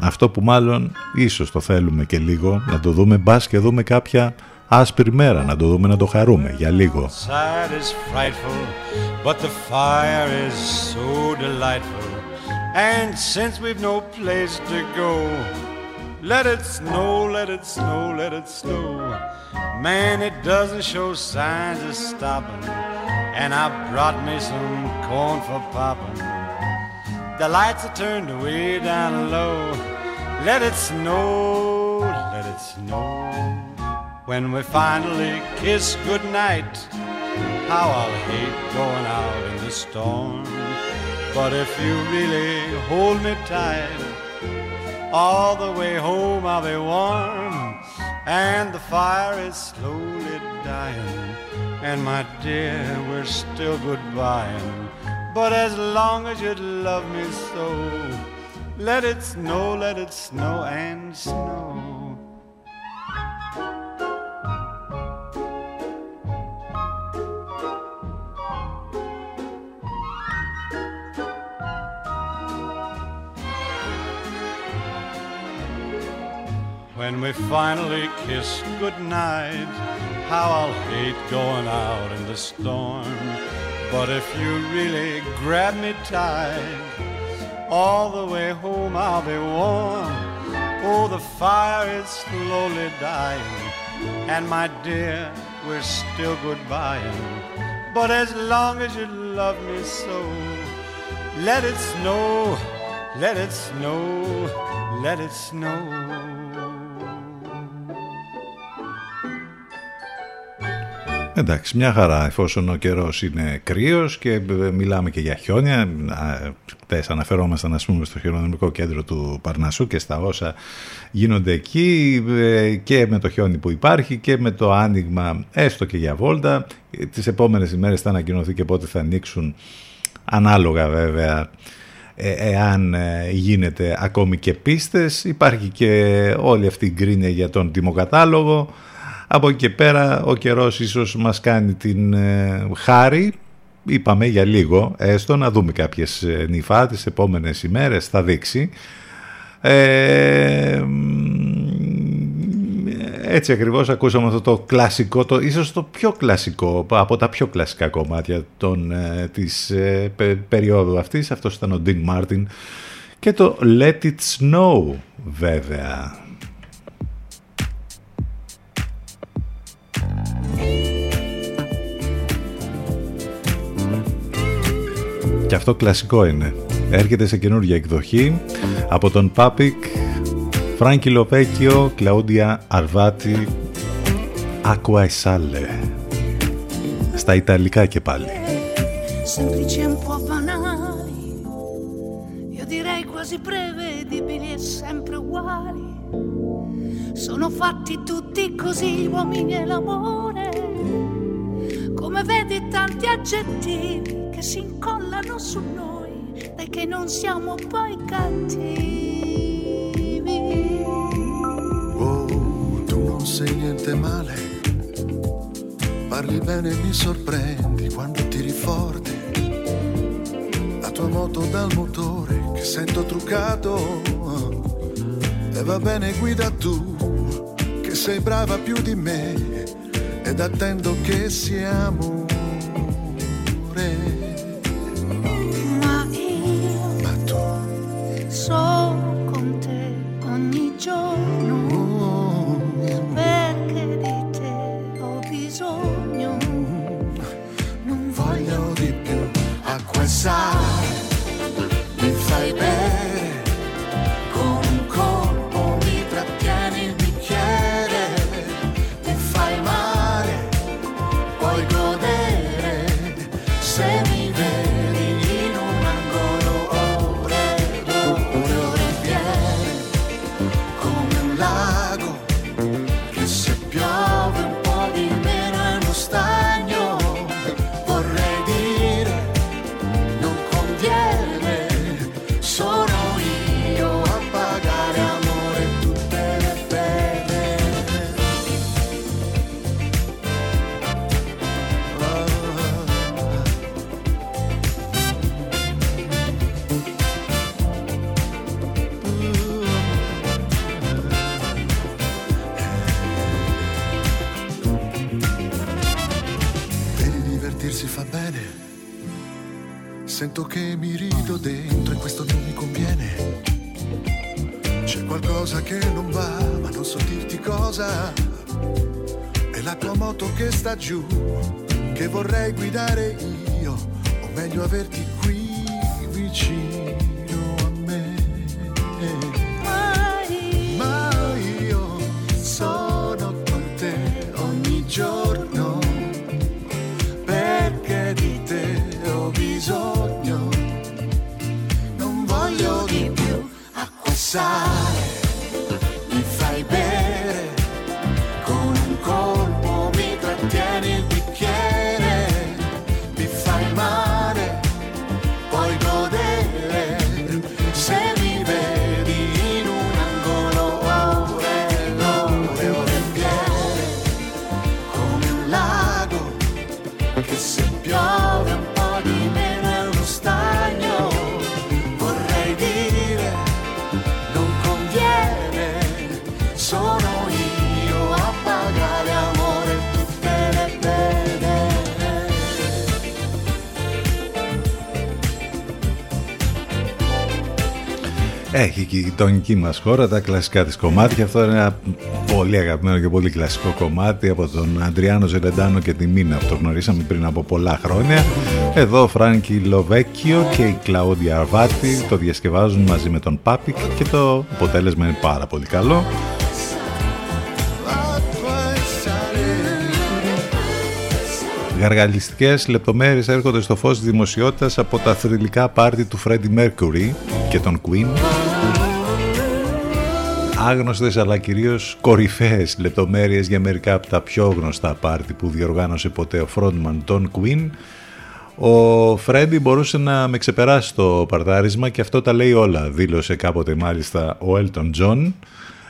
Αυτό που μάλλον ίσως το θέλουμε και λίγο, να το δούμε μπας και δούμε κάποια άσπρη μέρα, να το δούμε να το χαρούμε για λίγο. Outside is frightful, but the fire is so delightful. And since we've no place to go, let it snow, let it snow, let it snow. Man, it doesn't show signs of stopping. And I brought me some corn for popping. The lights are turned way down low. Let it snow, let it snow. When we finally kiss goodnight, how I'll hate going out in the storm. But if you really hold me tight, all the way home I'll be warm. And the fire is slowly dying. And my dear, we're still goodbying. But as long as you love me so, let it snow, let it snow and snow. When we finally kiss goodnight, how I'll hate going out in the storm. But if you really grab me tight, all the way home I'll be warm. Oh, the fire is slowly dying, and my dear, we're still goodbying. But as long as you love me so, let it snow, let it snow, let it snow. Εντάξει, μια χαρά εφόσον ο καιρός είναι κρύος και μιλάμε και για χιόνια. Χτες αναφερόμασταν ας πούμε στο χειρονομικό κέντρο του Παρνασσού και στα όσα γίνονται εκεί ε, και με το χιόνι που υπάρχει και με το άνοιγμα έστω και για βόλτα. Τις επόμενες ημέρες θα ανακοινωθεί και πότε θα ανοίξουν ανάλογα βέβαια ε, εάν ε, γίνεται ακόμη και πίστες. Υπάρχει και όλη αυτή η γκρίνια για τον τιμοκατάλογο. Από εκεί και πέρα ο καιρός ίσως μας κάνει την ε, χάρη, είπαμε για λίγο, έστω να δούμε κάποιες ε, νυφά τις επόμενες ημέρες, θα δείξει. Ε, έτσι ακριβώς ακούσαμε αυτό το κλασικό, το, ίσως το πιο κλασικό, από τα πιο κλασικά κομμάτια των, ε, της ε, πε, περίοδου αυτής. Αυτός ήταν ο Dean Martin και το Let It Snow βέβαια. Και αυτό κλασικό είναι. Έρχεται σε καινούργια εκδοχή από τον Papik, Frankie Lovecchio, Claudia Arvati, Acqua e sale. Στα Ιταλικά και πάλι. semplici e un po' banali, io direi quasi prevedibili e sempre uguali. Sono fatti tutti così gli uomini e l'amore, vedi tanti aggettivi che si incollano su noi, dai che non siamo poi cattivi. Oh, tu non sei niente male. Parli bene e mi sorprendi quando tiri forte. La tua moto dal motore che sento truccato. E va bene, guida tu, che sei brava più di me. Ed attendo che siamo. laggiù che vorrei guidare io. Έχει και η γειτονική μας χώρα τα κλασικά της κομμάτια. Αυτό είναι ένα πολύ αγαπημένο και πολύ κλασικό κομμάτι από τον Αντριάνο Τσελεντάνο και τη Μίνα. Αυτό γνωρίσαμε πριν από πολλά χρόνια. Εδώ ο Frankie Lovecchio και η Claudia Arvati το διασκευάζουν μαζί με τον Papik και το αποτέλεσμα είναι πάρα πολύ καλό. Γαργαλιστικές λεπτομέρειες έρχονται στο φως της δημοσιότητας από τα θρυλικά πάρτι του Freddie Mercury και τον Queen. Άγνωστες αλλά κυρίως κορυφαίες λεπτομέρειες για μερικά από τα πιο γνωστά πάρτι που διοργάνωσε ποτέ ο frontman τον Queen. Ο Φρέντι μπορούσε να με ξεπεράσει στο παρτάρισμα και αυτό τα λέει όλα, δήλωσε κάποτε μάλιστα ο Elton John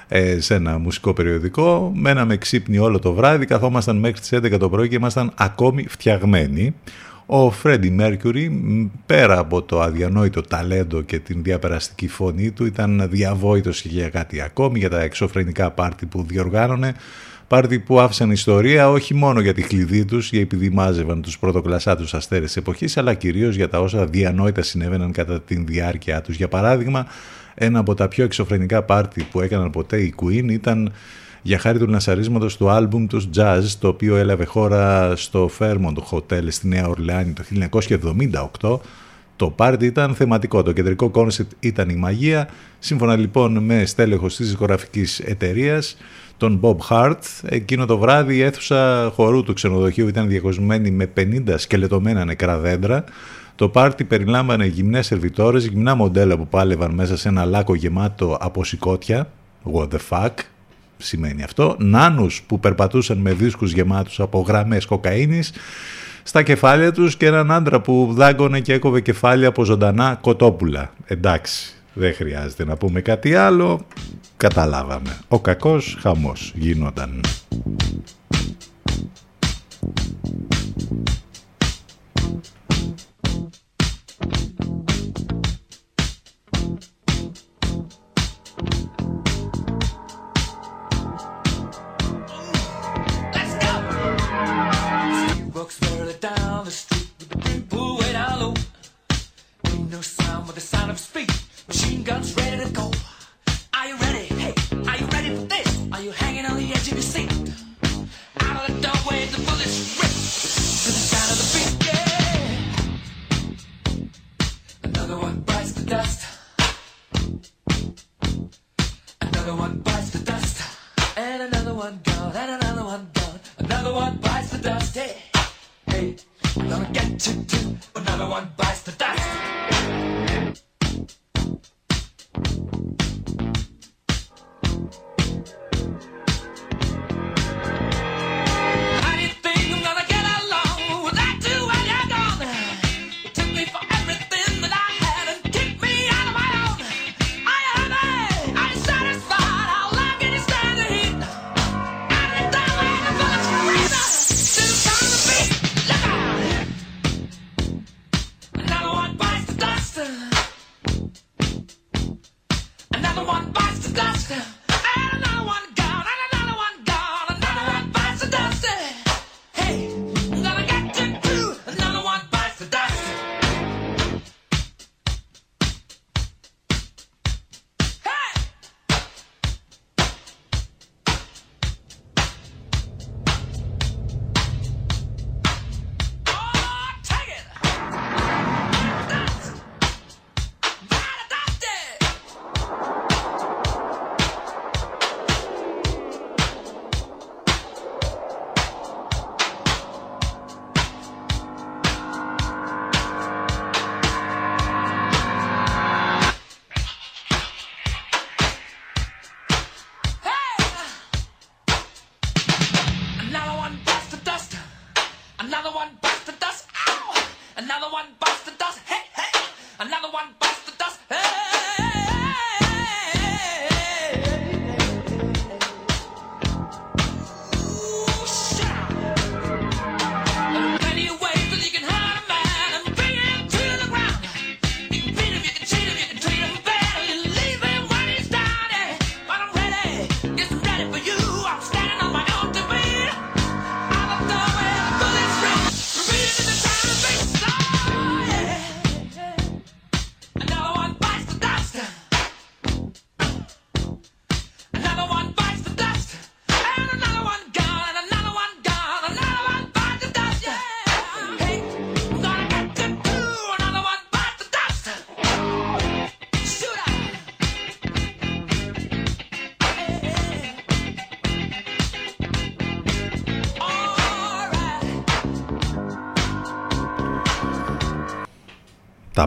ε, σε ένα μουσικό περιοδικό. Μέναμε ξύπνοι όλο το βράδυ, καθόμασταν μέχρι τις 11 το πρωί και ήμασταν ακόμη φτιαγμένοι. Ο Φρέντι Μέρκουρι, πέρα από το αδιανόητο ταλέντο και την διαπεραστική φωνή του, ήταν διαβόητος και για κάτι ακόμη, για τα εξωφρενικά πάρτι που διοργάνωνε, πάρτι που άφησαν ιστορία όχι μόνο για τη κλειδί τους, για επειδή μάζευαν τους πρωτοκλασσάτους αστέρες της εποχής, αλλά κυρίως για τα όσα διανόητα συνέβαιναν κατά την διάρκεια τους. Για παράδειγμα, ένα από τα πιο εξωφρενικά πάρτι που έκαναν ποτέ οι Queen ήταν για χάρη του λανσαρίσματος του άλμπουμ τους Jazz, το οποίο έλαβε χώρα στο Fairmont Hotel στη Νέα Ορλεάνη το 1978. Το πάρτι ήταν θεματικό, το κεντρικό concept ήταν η μαγεία. Σύμφωνα λοιπόν με στέλεχος της δισκογραφικής εταιρείας, τον Bob Hart, εκείνο το βράδυ η αίθουσα χορού του ξενοδοχείου ήταν διακοσμένη με 50 σκελετωμένα νεκρά δέντρα. Το πάρτι περιλάμβανε γυμνές σερβιτόρες, γυμνά μοντέλα που πάλευαν μέσα σε ένα λάκκο γεμάτο από σηκώτια. What the fuck; Σημαίνει αυτό. Νάνους που περπατούσαν με δίσκους γεμάτους από γραμμές κοκαΐνης στα κεφάλια τους και έναν άντρα που δάγκωνε και έκοβε κεφάλια από ζωντανά κοτόπουλα. Εντάξει, δεν χρειάζεται να πούμε κάτι άλλο. Καταλάβαμε. Ο κακός χαμός γίνονταν. Guns ready to go. Are you ready? Hey, are you ready for this? Are you hanging on the edge of your seat? Out of the doorway, the bullets rip to the sound of the beat. Yeah. Another one bites the dust. Another one bites the dust. And another one gone. And another one gone. Another one bites the dust. Hey, hey, gonna get you too. Another one bites the dust.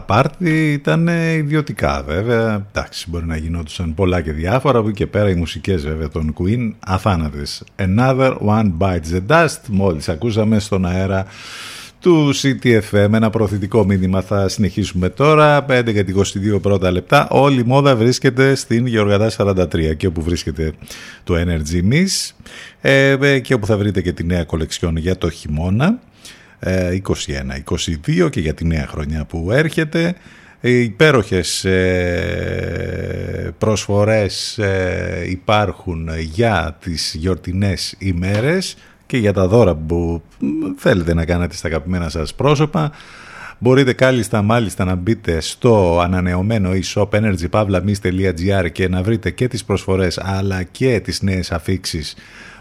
Πάρτι ήταν ιδιωτικά βέβαια. Εντάξει, μπορεί να γινόντουσαν πολλά και διάφορα. Από εκεί και πέρα οι μουσικές βέβαια των Queen αθάνατες. Another One Bites the Dust. Μόλις ακούσαμε στον αέρα του CTFM. Ένα προωθητικό μήνυμα θα συνεχίσουμε τώρα. 5 και 22 πρώτα λεπτά. Όλη η μόδα βρίσκεται στην Γεωργατά 43 και όπου βρίσκεται το Energy Miss ε, και όπου θα βρείτε και τη νέα κολεξιόν για το χειμώνα. 21-22 και για τη νέα χρονιά που έρχεται. Οι υπέροχες ε, προσφορές ε, υπάρχουν για τις γιορτινές ημέρες και για τα δώρα που θέλετε να κάνετε στα αγαπημένα σας πρόσωπα. Μπορείτε κάλλιστα μάλιστα να μπείτε στο ανανεωμένο e-shop energypavlamis.gr και να βρείτε και τις προσφορές αλλά και τις νέες αφήξεις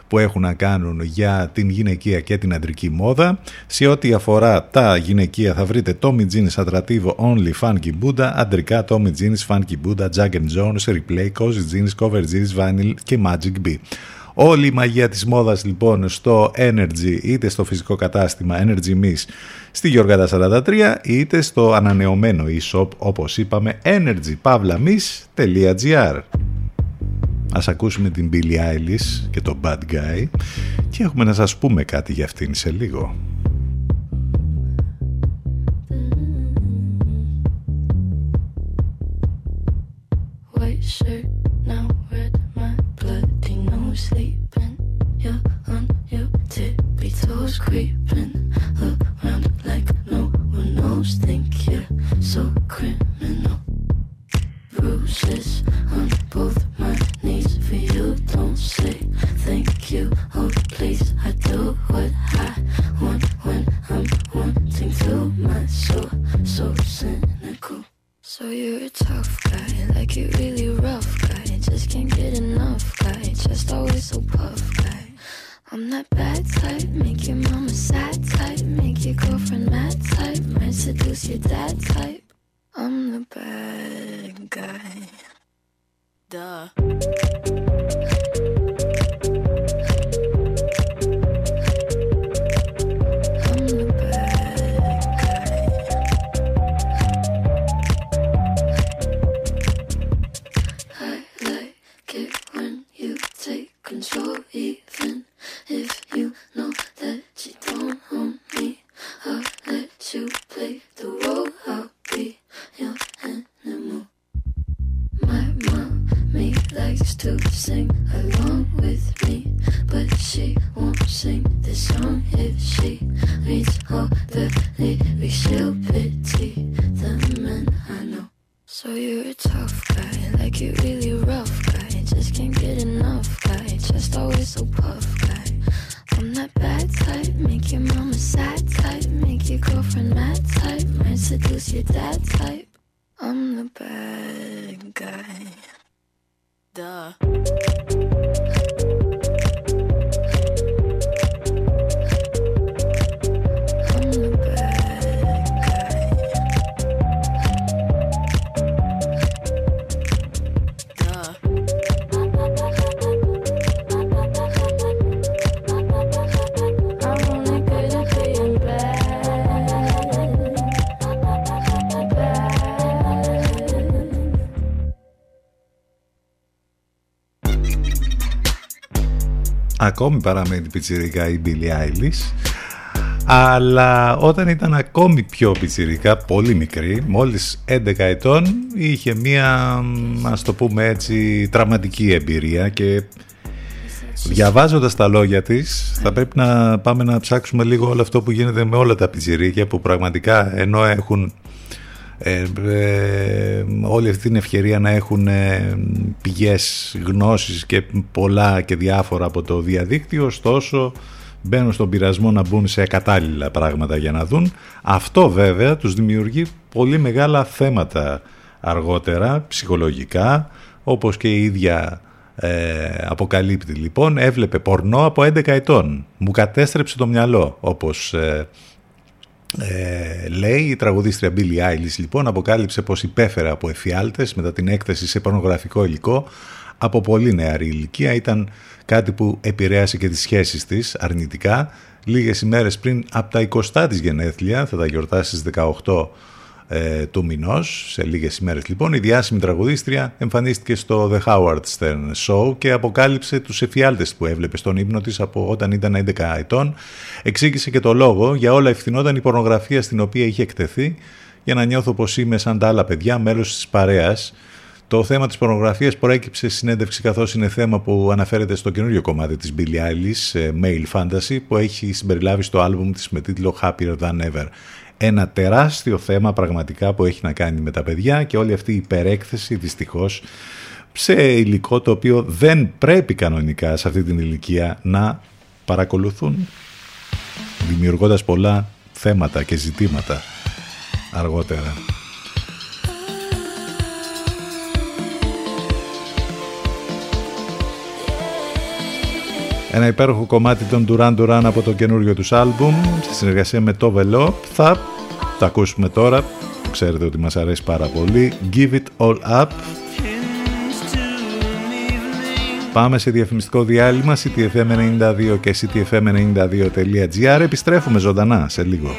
που έχουν να κάνουν για την γυναικεία και την αντρική μόδα. Σε ό,τι αφορά τα γυναικεία θα βρείτε Tommy Jeans Attractivo Only Funky Buddha, αντρικά Tommy Jeans Funky Buddha, Jack and Jones, Replay, Cozy Jeans, Cover Jeans, Vinyl και Magic B. Όλη η μαγεία της μόδας λοιπόν στο Energy είτε στο φυσικό κατάστημα Energy Miss στη Γιώργατα 43 είτε στο ανανεωμένο e-shop όπως είπαμε energypavlamis.gr Ας ακούσουμε την Billie Eilish και το Bad Guy και έχουμε να σας πούμε κάτι για αυτήν σε λίγο. White Ακόμη παραμένει πιτσιρικά η Billie Eilish. Αλλά όταν ήταν ακόμη πιο πιτσιρικά, πολύ μικρή, μόλις 11 ετών, είχε μία, ας το πούμε έτσι, τραυματική εμπειρία και διαβάζοντας τα λόγια της θα πρέπει να πάμε να ψάξουμε λίγο όλο αυτό που γίνεται με όλα τα πιτσιρίκια που πραγματικά ενώ έχουν ε, ε, όλη αυτή την ευκαιρία να έχουν ε, πηγές γνώσης και πολλά και διάφορα από το διαδίκτυο ωστόσο μπαίνουν στον πειρασμό να μπουν σε κατάλληλα πράγματα για να δουν. Αυτό βέβαια τους δημιουργεί πολύ μεγάλα θέματα αργότερα ψυχολογικά όπως και η ίδια ε, αποκαλύπτει. Λοιπόν έβλεπε πορνό από 11 ετών. Μου κατέστρεψε το μυαλό όπως ε, ε, λέει η τραγουδίστρια Billie Eilish λοιπόν αποκάλυψε πως υπέφερε από εφιάλτες μετά την έκθεση σε πορνογραφικό υλικό από πολύ νεαρή ηλικία. Ήταν κάτι που επηρέασε και τις σχέσεις της αρνητικά. Λίγες ημέρες πριν από τα 20 της γενέθλια θα τα γιορτάσεις στις 18 ε, του μηνός, σε λίγες ημέρες λοιπόν, η διάσημη τραγουδίστρια εμφανίστηκε στο The Howard Stern Show και αποκάλυψε τους εφιάλτες που έβλεπε στον ύπνο της από όταν ήταν 11 ετών. Εξήγησε και το λόγο, για όλα ευθυνόταν η πορνογραφία στην οποία είχε εκτεθεί για να νιώθω πως είμαι σαν τα άλλα παιδιά, μέλος της παρέας. Το θέμα της πορνογραφίας προέκυψε στη συνέντευξη καθώς είναι θέμα που αναφέρεται στο καινούριο κομμάτι της Billie Eilish, ε, Male Fantasy, που έχει συμπεριλάβει στο άλμπουμ της με τίτλο Happier Than Ever ένα τεράστιο θέμα πραγματικά που έχει να κάνει με τα παιδιά και όλη αυτή η υπερέκθεση δυστυχώς σε υλικό το οποίο δεν πρέπει κανονικά σε αυτή την ηλικία να παρακολουθούν δημιουργώντας πολλά θέματα και ζητήματα αργότερα. Ένα υπέροχο κομμάτι των Duran Duran από το καινούριο τους άλμπουμ στη συνεργασία με το Velo. Θα τα ακούσουμε τώρα. Ξέρετε ότι μας αρέσει πάρα πολύ. Give It All Up. Πάμε σε διαφημιστικό διάλειμμα ctfm92 και ctfm92.gr επιστρέφουμε ζωντανά σε λίγο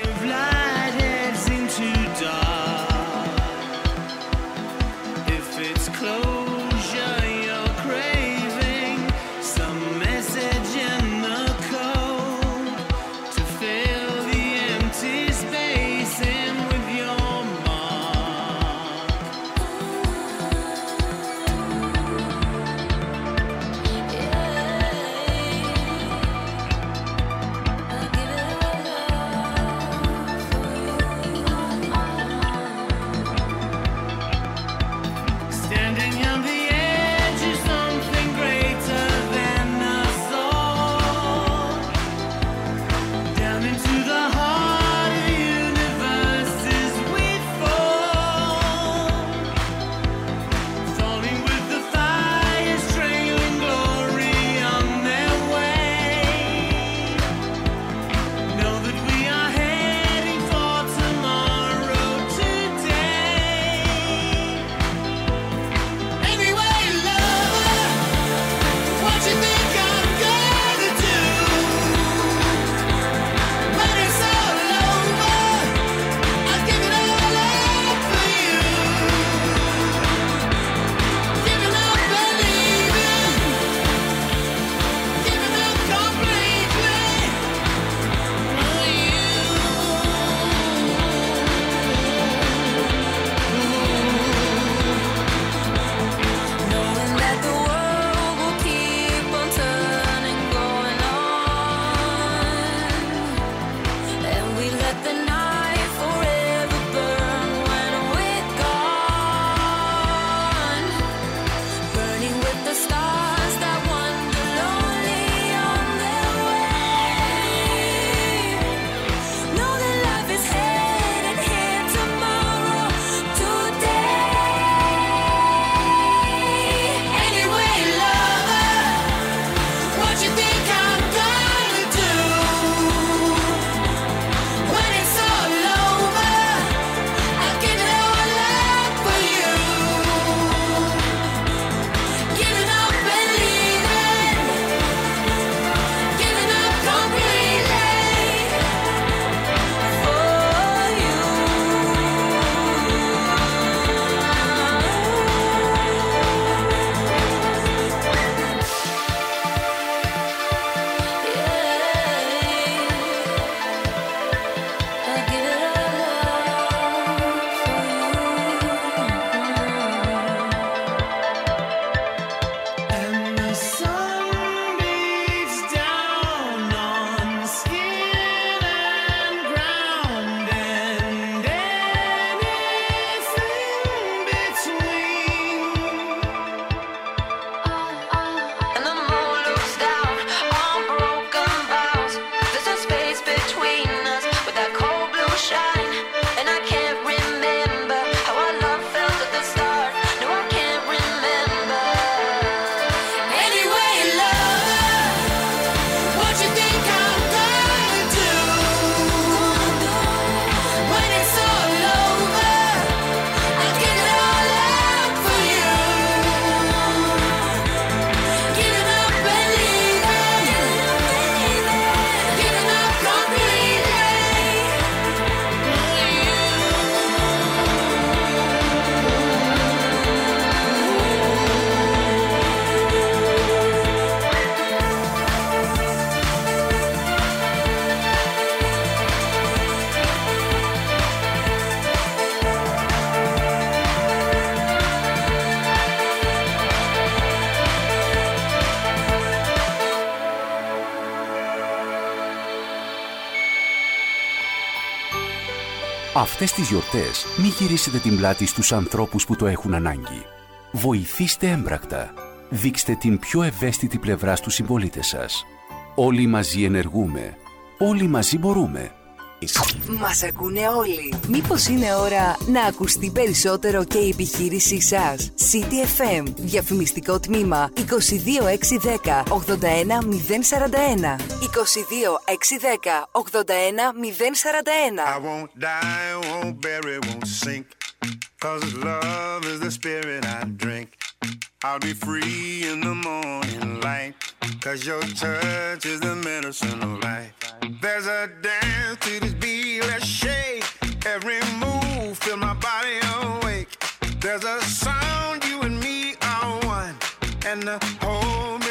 Αυτές τις γιορτές μην γυρίσετε την πλάτη στους ανθρώπους που το έχουν ανάγκη. Βοηθήστε έμπρακτα. Δείξτε την πιο ευαίσθητη πλευρά στους συμπολίτες σας. Όλοι μαζί ενεργούμε. Όλοι μαζί μπορούμε. Μας ακούνε όλοι. Μήπως είναι ώρα να ακουστεί περισσότερο και η επιχείρησή σας; CTFM, διαφημιστικό τμήμα 22610 81041. 22610 81041. I won't die, won't bury, won't sink. Cause love is the spirit I drink. I'll be free in the morning light. Cause your touch is the medicine of life. There's a dance to this beat, let's shake. Every move, feel my body awake. There's a sound, you and me are one. And the home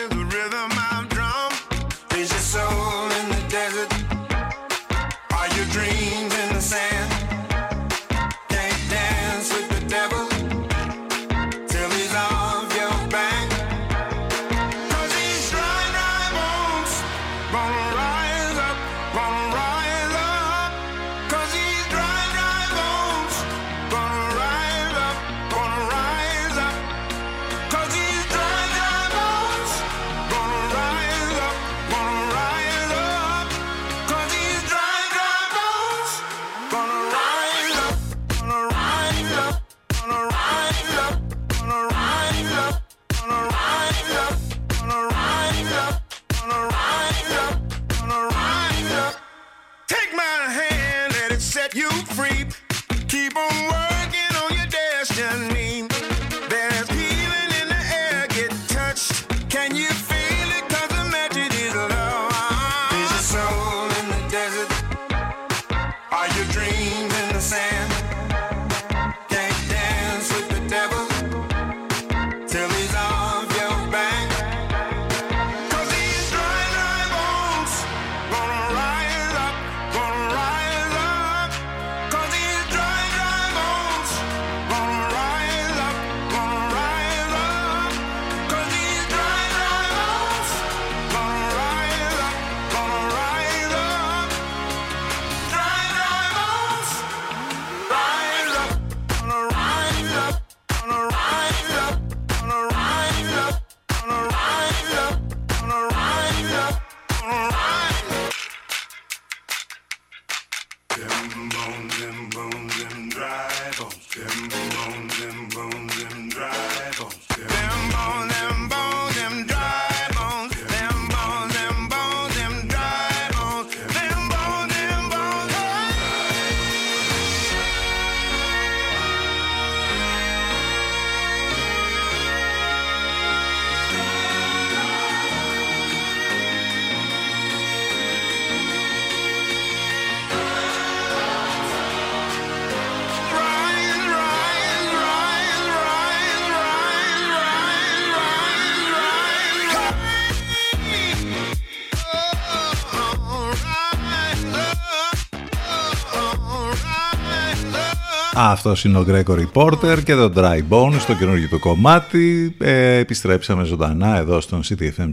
Αυτός είναι ο Gregory Porter και το Dry Bones στο καινούργιο του κομμάτι. Ε, επιστρέψαμε ζωντανά εδώ στον CTFM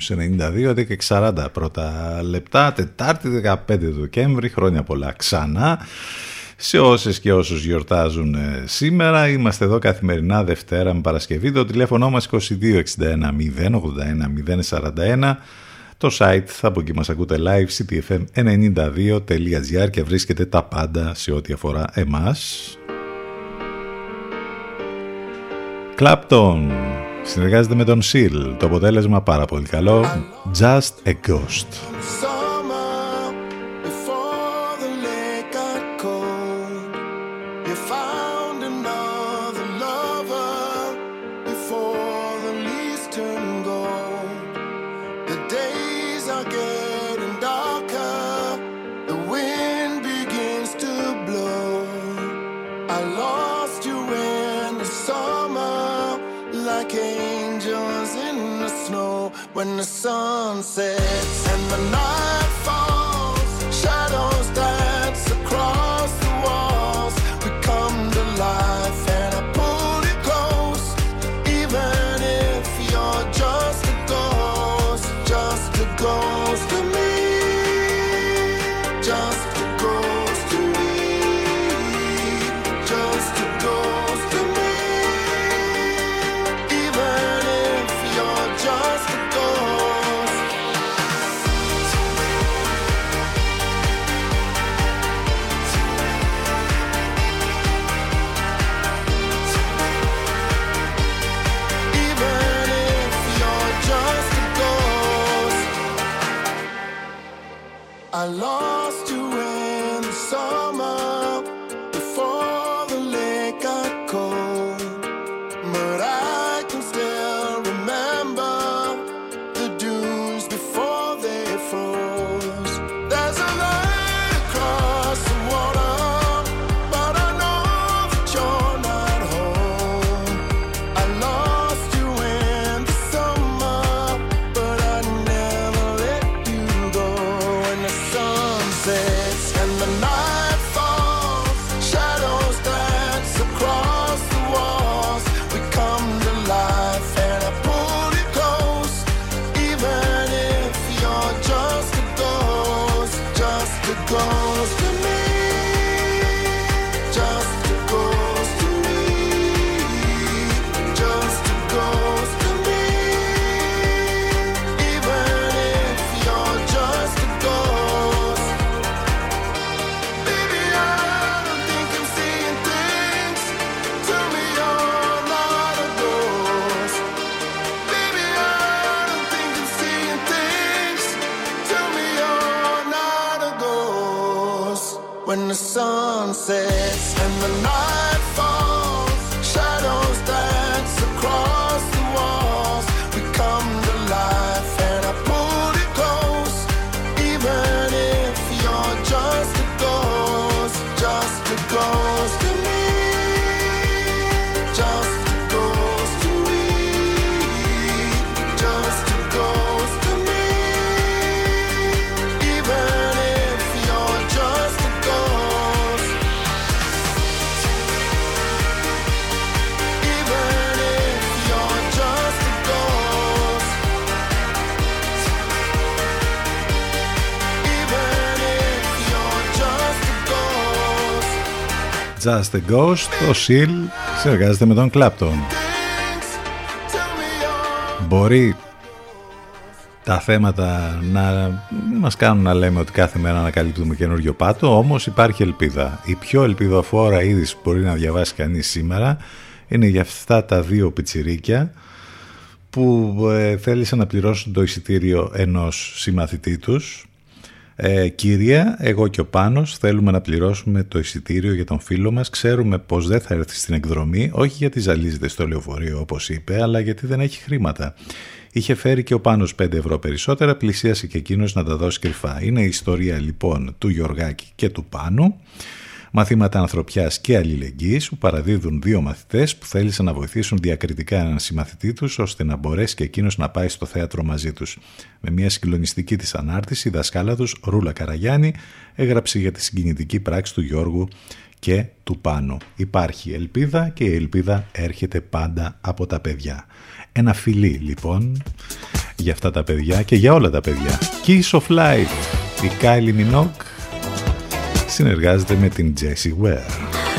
92, 10 και 40 πρώτα λεπτά, Τετάρτη 15 Δεκέμβρη, χρόνια πολλά ξανά. Σε όσες και όσους γιορτάζουν ε, σήμερα, είμαστε εδώ καθημερινά Δευτέρα με Παρασκευή. Το τηλέφωνο μας 2261 081 041. Το site θα από εκεί μας ακούτε live ctfm92.gr και βρίσκεται τα πάντα σε ό,τι αφορά εμάς. Clapton συνεργάζεται με τον Seal. Το αποτέλεσμα πάρα πολύ καλό. Just a Ghost. sunset. Just a Ghost, ο Σιλ συνεργάζεται με τον Κλάπτον. Μπορεί τα θέματα να μας κάνουν να λέμε ότι κάθε μέρα ανακαλύπτουμε καινούριο πάτο, όμως υπάρχει ελπίδα. Η πιο ελπιδοφόρα είδηση που μπορεί να διαβάσει κανείς σήμερα είναι για αυτά τα δύο πιτσιρίκια που ε, θέλησαν να πληρώσουν το εισιτήριο ενός συμμαθητή τους ε, κυρία, εγώ και ο Πάνος θέλουμε να πληρώσουμε το εισιτήριο για τον φίλο μας. Ξέρουμε πως δεν θα έρθει στην εκδρομή, όχι γιατί ζαλίζεται στο λεωφορείο όπως είπε, αλλά γιατί δεν έχει χρήματα. Είχε φέρει και ο Πάνος 5 ευρώ περισσότερα, πλησίασε και εκείνος να τα δώσει κρυφά. Είναι η ιστορία λοιπόν του Γιωργάκη και του Πάνου. Μαθήματα ανθρωπιάς και αλληλεγγύης που παραδίδουν δύο μαθητές που θέλησαν να βοηθήσουν διακριτικά έναν συμμαθητή τους ώστε να μπορέσει και εκείνος να πάει στο θέατρο μαζί τους. Με μια συγκλονιστική της ανάρτηση η δασκάλα τους Ρούλα Καραγιάννη έγραψε για τη συγκινητική πράξη του Γιώργου και του Πάνου. Υπάρχει ελπίδα και η ελπίδα έρχεται πάντα από τα παιδιά. Ένα φιλί λοιπόν για αυτά τα παιδιά και για όλα τα παιδιά. Kiss of Life, η Kylie Minogue συνεργάζεται με την Jessie Ware.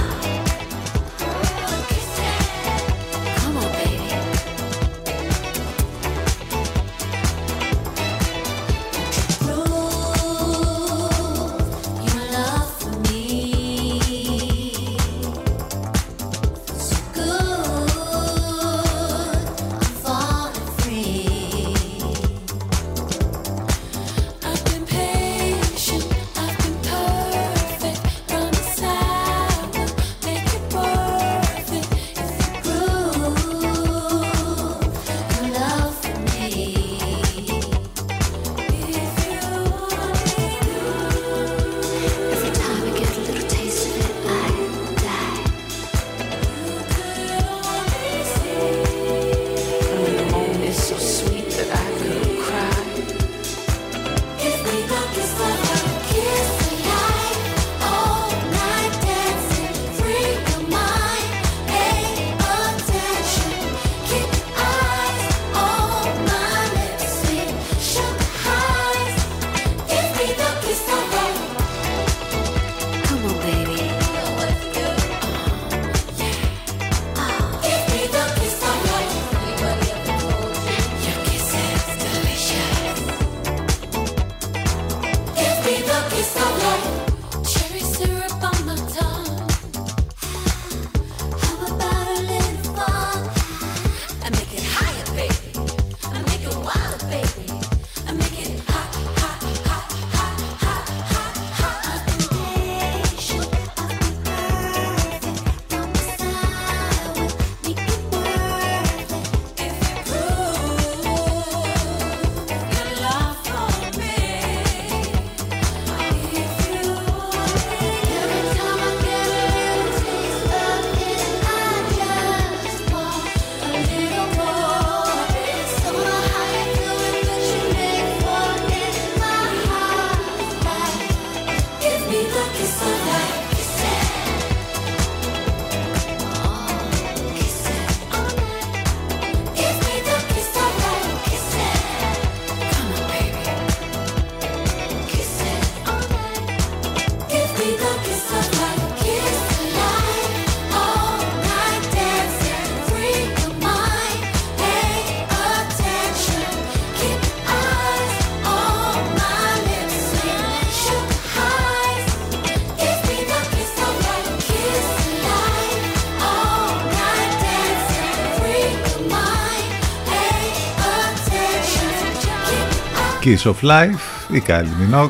Kiss of Life, η Kylie Minogue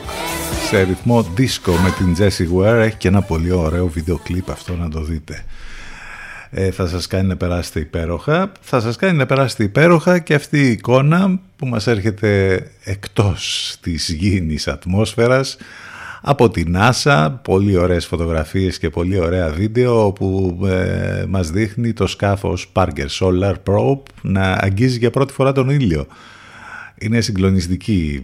σε ρυθμό disco με την Jessie Ware. Έχει και ένα πολύ ωραίο βίντεο κλιπ αυτό να το δείτε. Ε, θα σας κάνει να περάσετε υπέροχα. Θα σας κάνει να περάσετε υπέροχα και αυτή η εικόνα που μας έρχεται εκτός της γήινης ατμόσφαιρας από την NASA, πολύ ωραίες φωτογραφίες και πολύ ωραία βίντεο όπου ε, μας δείχνει το σκάφος Parker Solar Probe να αγγίζει για πρώτη φορά τον ήλιο. Είναι συγκλονιστική,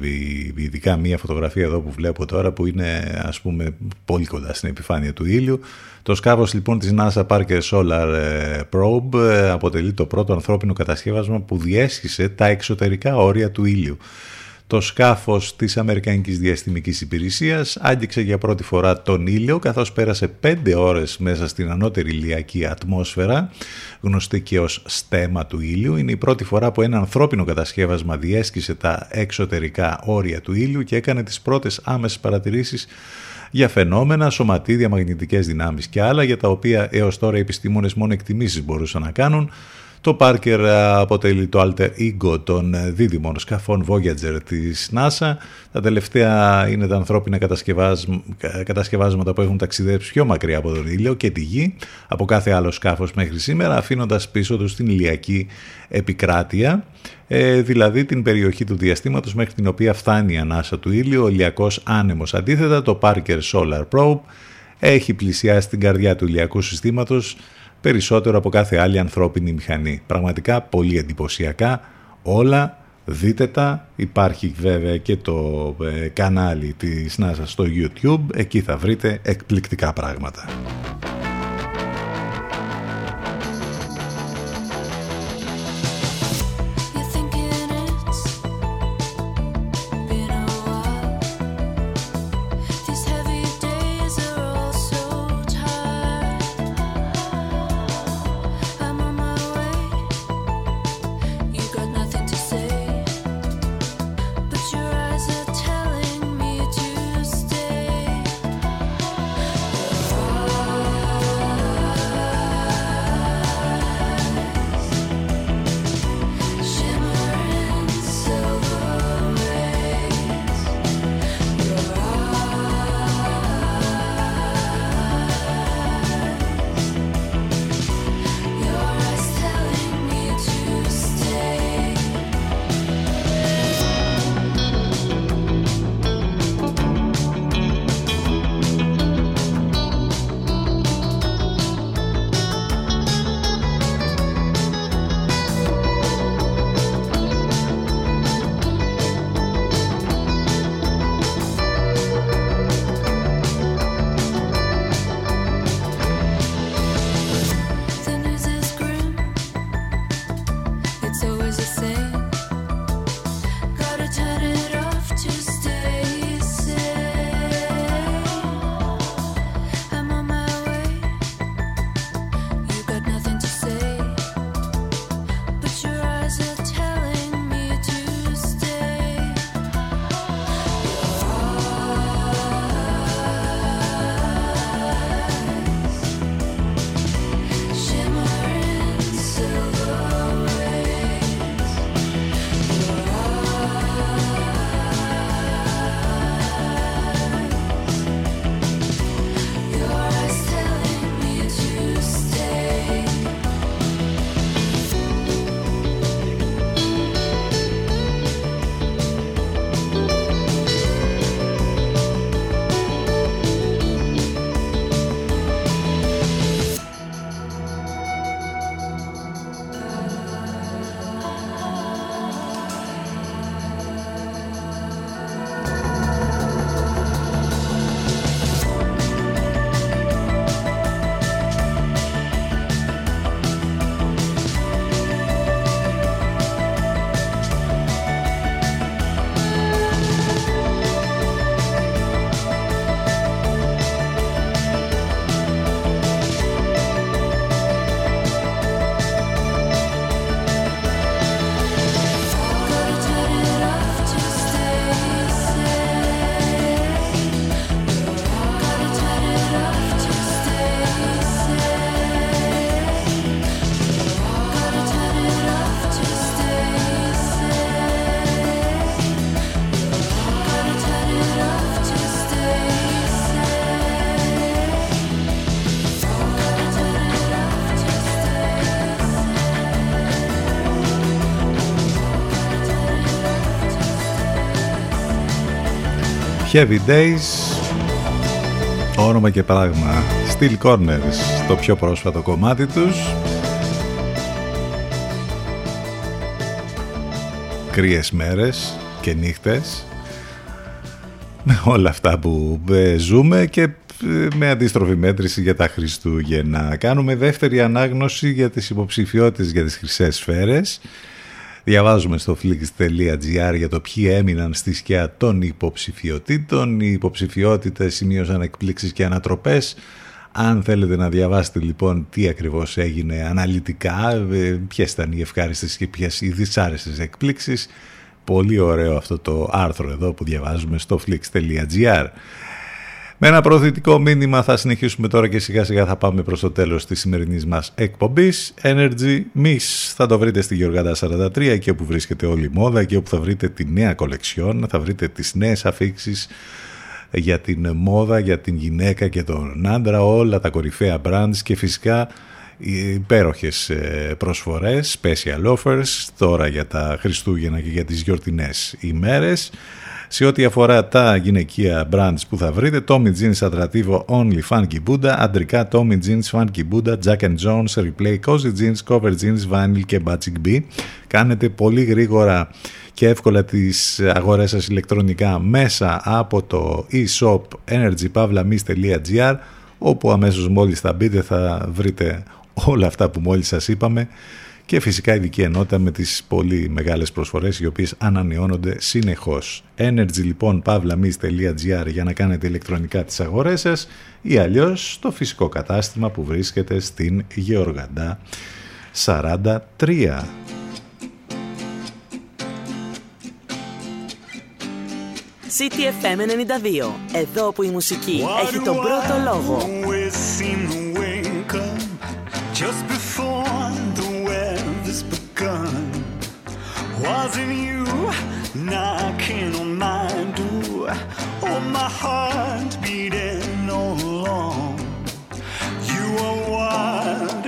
ειδικά μία φωτογραφία εδώ που βλέπω τώρα που είναι ας πούμε πολύ κοντά στην επιφάνεια του ήλιου. Το σκάφος λοιπόν της NASA Parker Solar ε, Probe ε, αποτελεί το πρώτο ανθρώπινο κατασκεύασμα που διέσχισε τα εξωτερικά όρια του ήλιου. Το σκάφος της Αμερικανικής Διαστημικής Υπηρεσίας άγγιξε για πρώτη φορά τον ήλιο καθώς πέρασε πέντε ώρες μέσα στην ανώτερη ηλιακή ατμόσφαιρα γνωστή και ως στέμα του ήλιου. Είναι η πρώτη φορά που ένα ανθρώπινο κατασκεύασμα διέσκησε τα εξωτερικά όρια του ήλιου και έκανε τις πρώτες άμεσες παρατηρήσεις για φαινόμενα, σωματίδια, μαγνητικές δυνάμεις και άλλα για τα οποία έως τώρα οι επιστήμονες μόνο εκτιμήσεις μπορούσαν να κάνουν το Parker αποτελεί το alter ego των δίδυμων σκαφών Voyager της NASA. Τα τελευταία είναι τα ανθρώπινα κατασκευάσματα που έχουν ταξιδέψει πιο μακριά από τον ήλιο και τη γη από κάθε άλλο σκάφος μέχρι σήμερα αφήνοντας πίσω τους την ηλιακή επικράτεια ε, δηλαδή την περιοχή του διαστήματος μέχρι την οποία φτάνει η ανάσα του ήλιου, ο ηλιακός άνεμος. Αντίθετα το Parker Solar Probe έχει πλησιάσει την καρδιά του ηλιακού συστήματος περισσότερο από κάθε άλλη ανθρώπινη μηχανή. Πραγματικά πολύ εντυπωσιακά όλα, δείτε τα. Υπάρχει βέβαια και το ε, κανάλι της NASA στο YouTube, εκεί θα βρείτε εκπληκτικά πράγματα. Heavy Days Όνομα και πράγμα Steel Corners Το πιο πρόσφατο κομμάτι τους Κρύες μέρες και νύχτες με όλα αυτά που ε, ζούμε και ε, με αντίστροφη μέτρηση για τα Χριστούγεννα. Κάνουμε δεύτερη ανάγνωση για τις υποψηφιότητες για τις χρυσές σφαίρες. Διαβάζουμε στο flix.gr για το ποιοι έμειναν στη σκιά των υποψηφιωτήτων. Οι υποψηφιότητες σημείωσαν εκπλήξεις και ανατροπές. Αν θέλετε να διαβάσετε λοιπόν τι ακριβώς έγινε αναλυτικά, ε, ποιες ήταν οι ευχάριστες και ποιες οι δυσάρεστες εκπλήξεις, πολύ ωραίο αυτό το άρθρο εδώ που διαβάζουμε στο flix.gr. Με ένα προωθητικό μήνυμα θα συνεχίσουμε τώρα και σιγά σιγά θα πάμε προς το τέλος της σημερινής μας εκπομπής. Energy Miss θα το βρείτε στη Γεωργάδα 43 εκεί όπου βρίσκεται όλη η μόδα, εκεί όπου θα βρείτε τη νέα κολεξιόν, θα βρείτε τις νέες αφήξεις για την μόδα, για την γυναίκα και τον άντρα, όλα τα κορυφαία brands και φυσικά υπέροχες ε, προσφορές, special offers τώρα για τα Χριστούγεννα και για τις γιορτινές ημέρες. Σε ό,τι αφορά τα γυναικεία brands που θα βρείτε, Tommy Jeans Atrativo Only Funky Buddha, αντρικά Tommy Jeans Funky Buddha, Jack and Jones, Replay, Cozy Jeans, Cover Jeans, Vinyl και Batik B. Κάνετε πολύ γρήγορα και εύκολα τις αγορές σας ηλεκτρονικά μέσα από το e-shop energypavlamis.gr όπου αμέσως μόλις θα μπείτε θα βρείτε όλα αυτά που μόλις σας είπαμε και φυσικά ειδική ενότητα με τις πολύ μεγάλες προσφορές οι οποίες ανανεώνονται συνεχώς. Energy λοιπόν pavlamis.gr για να κάνετε ηλεκτρονικά τις αγορές σας ή αλλιώς στο φυσικό κατάστημα που βρίσκεται στην Γεωργαντά 43. CTFM 92. Εδώ που η μουσική έχει τον πρώτο λόγο. Begun. Wasn't you knocking on my door? Oh, my heart beating all along. You are wild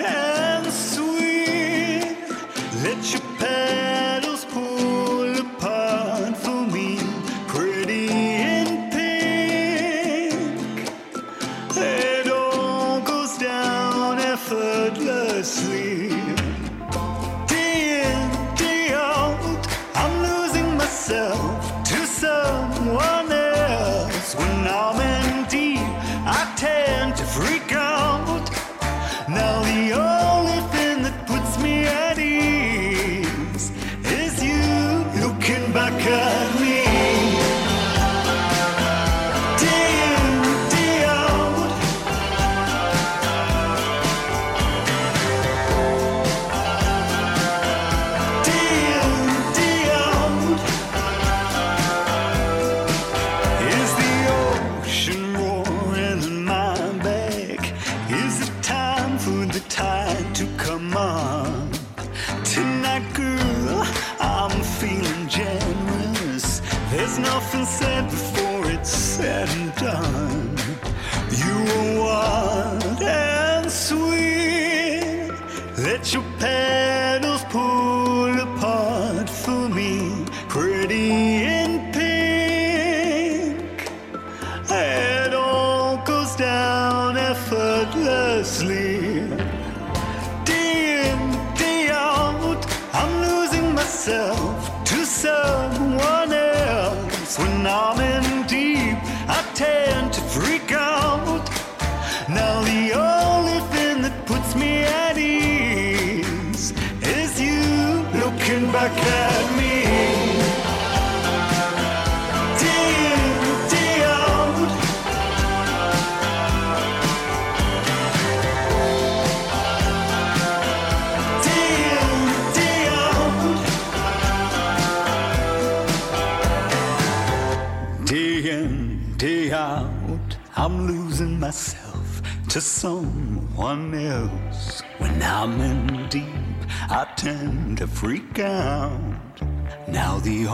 the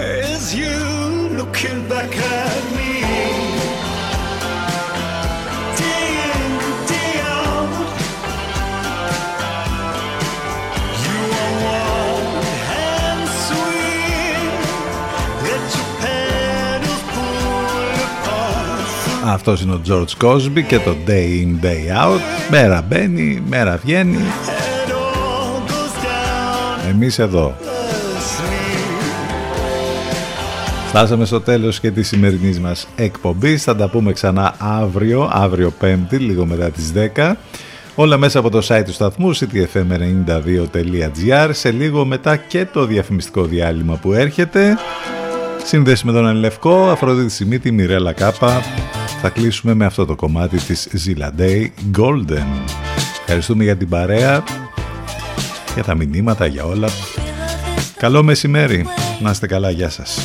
is you looking back at me. Αυτός είναι ο George Cosby και το Day in, Day out. Μέρα μπαίνει, μέρα βγαίνει. Εμείς εδώ. Φτάσαμε στο τέλος και της σημερινής μας εκπομπής. Θα τα πούμε ξανά αύριο, αύριο πέμπτη, λίγο μετά τις 10. Όλα μέσα από το site του σταθμού ctfm92.gr σε λίγο μετά και το διαφημιστικό διάλειμμα που έρχεται. Σύνδεση με τον Ελευκό, Αφροδίτη Σιμίτη, Μιρέλα Κάπα. Θα κλείσουμε με αυτό το κομμάτι της Zilla Day Golden. Ευχαριστούμε για την παρέα, για τα μηνύματα, για όλα. Καλό μεσημέρι. Να είστε καλά. Γεια σας.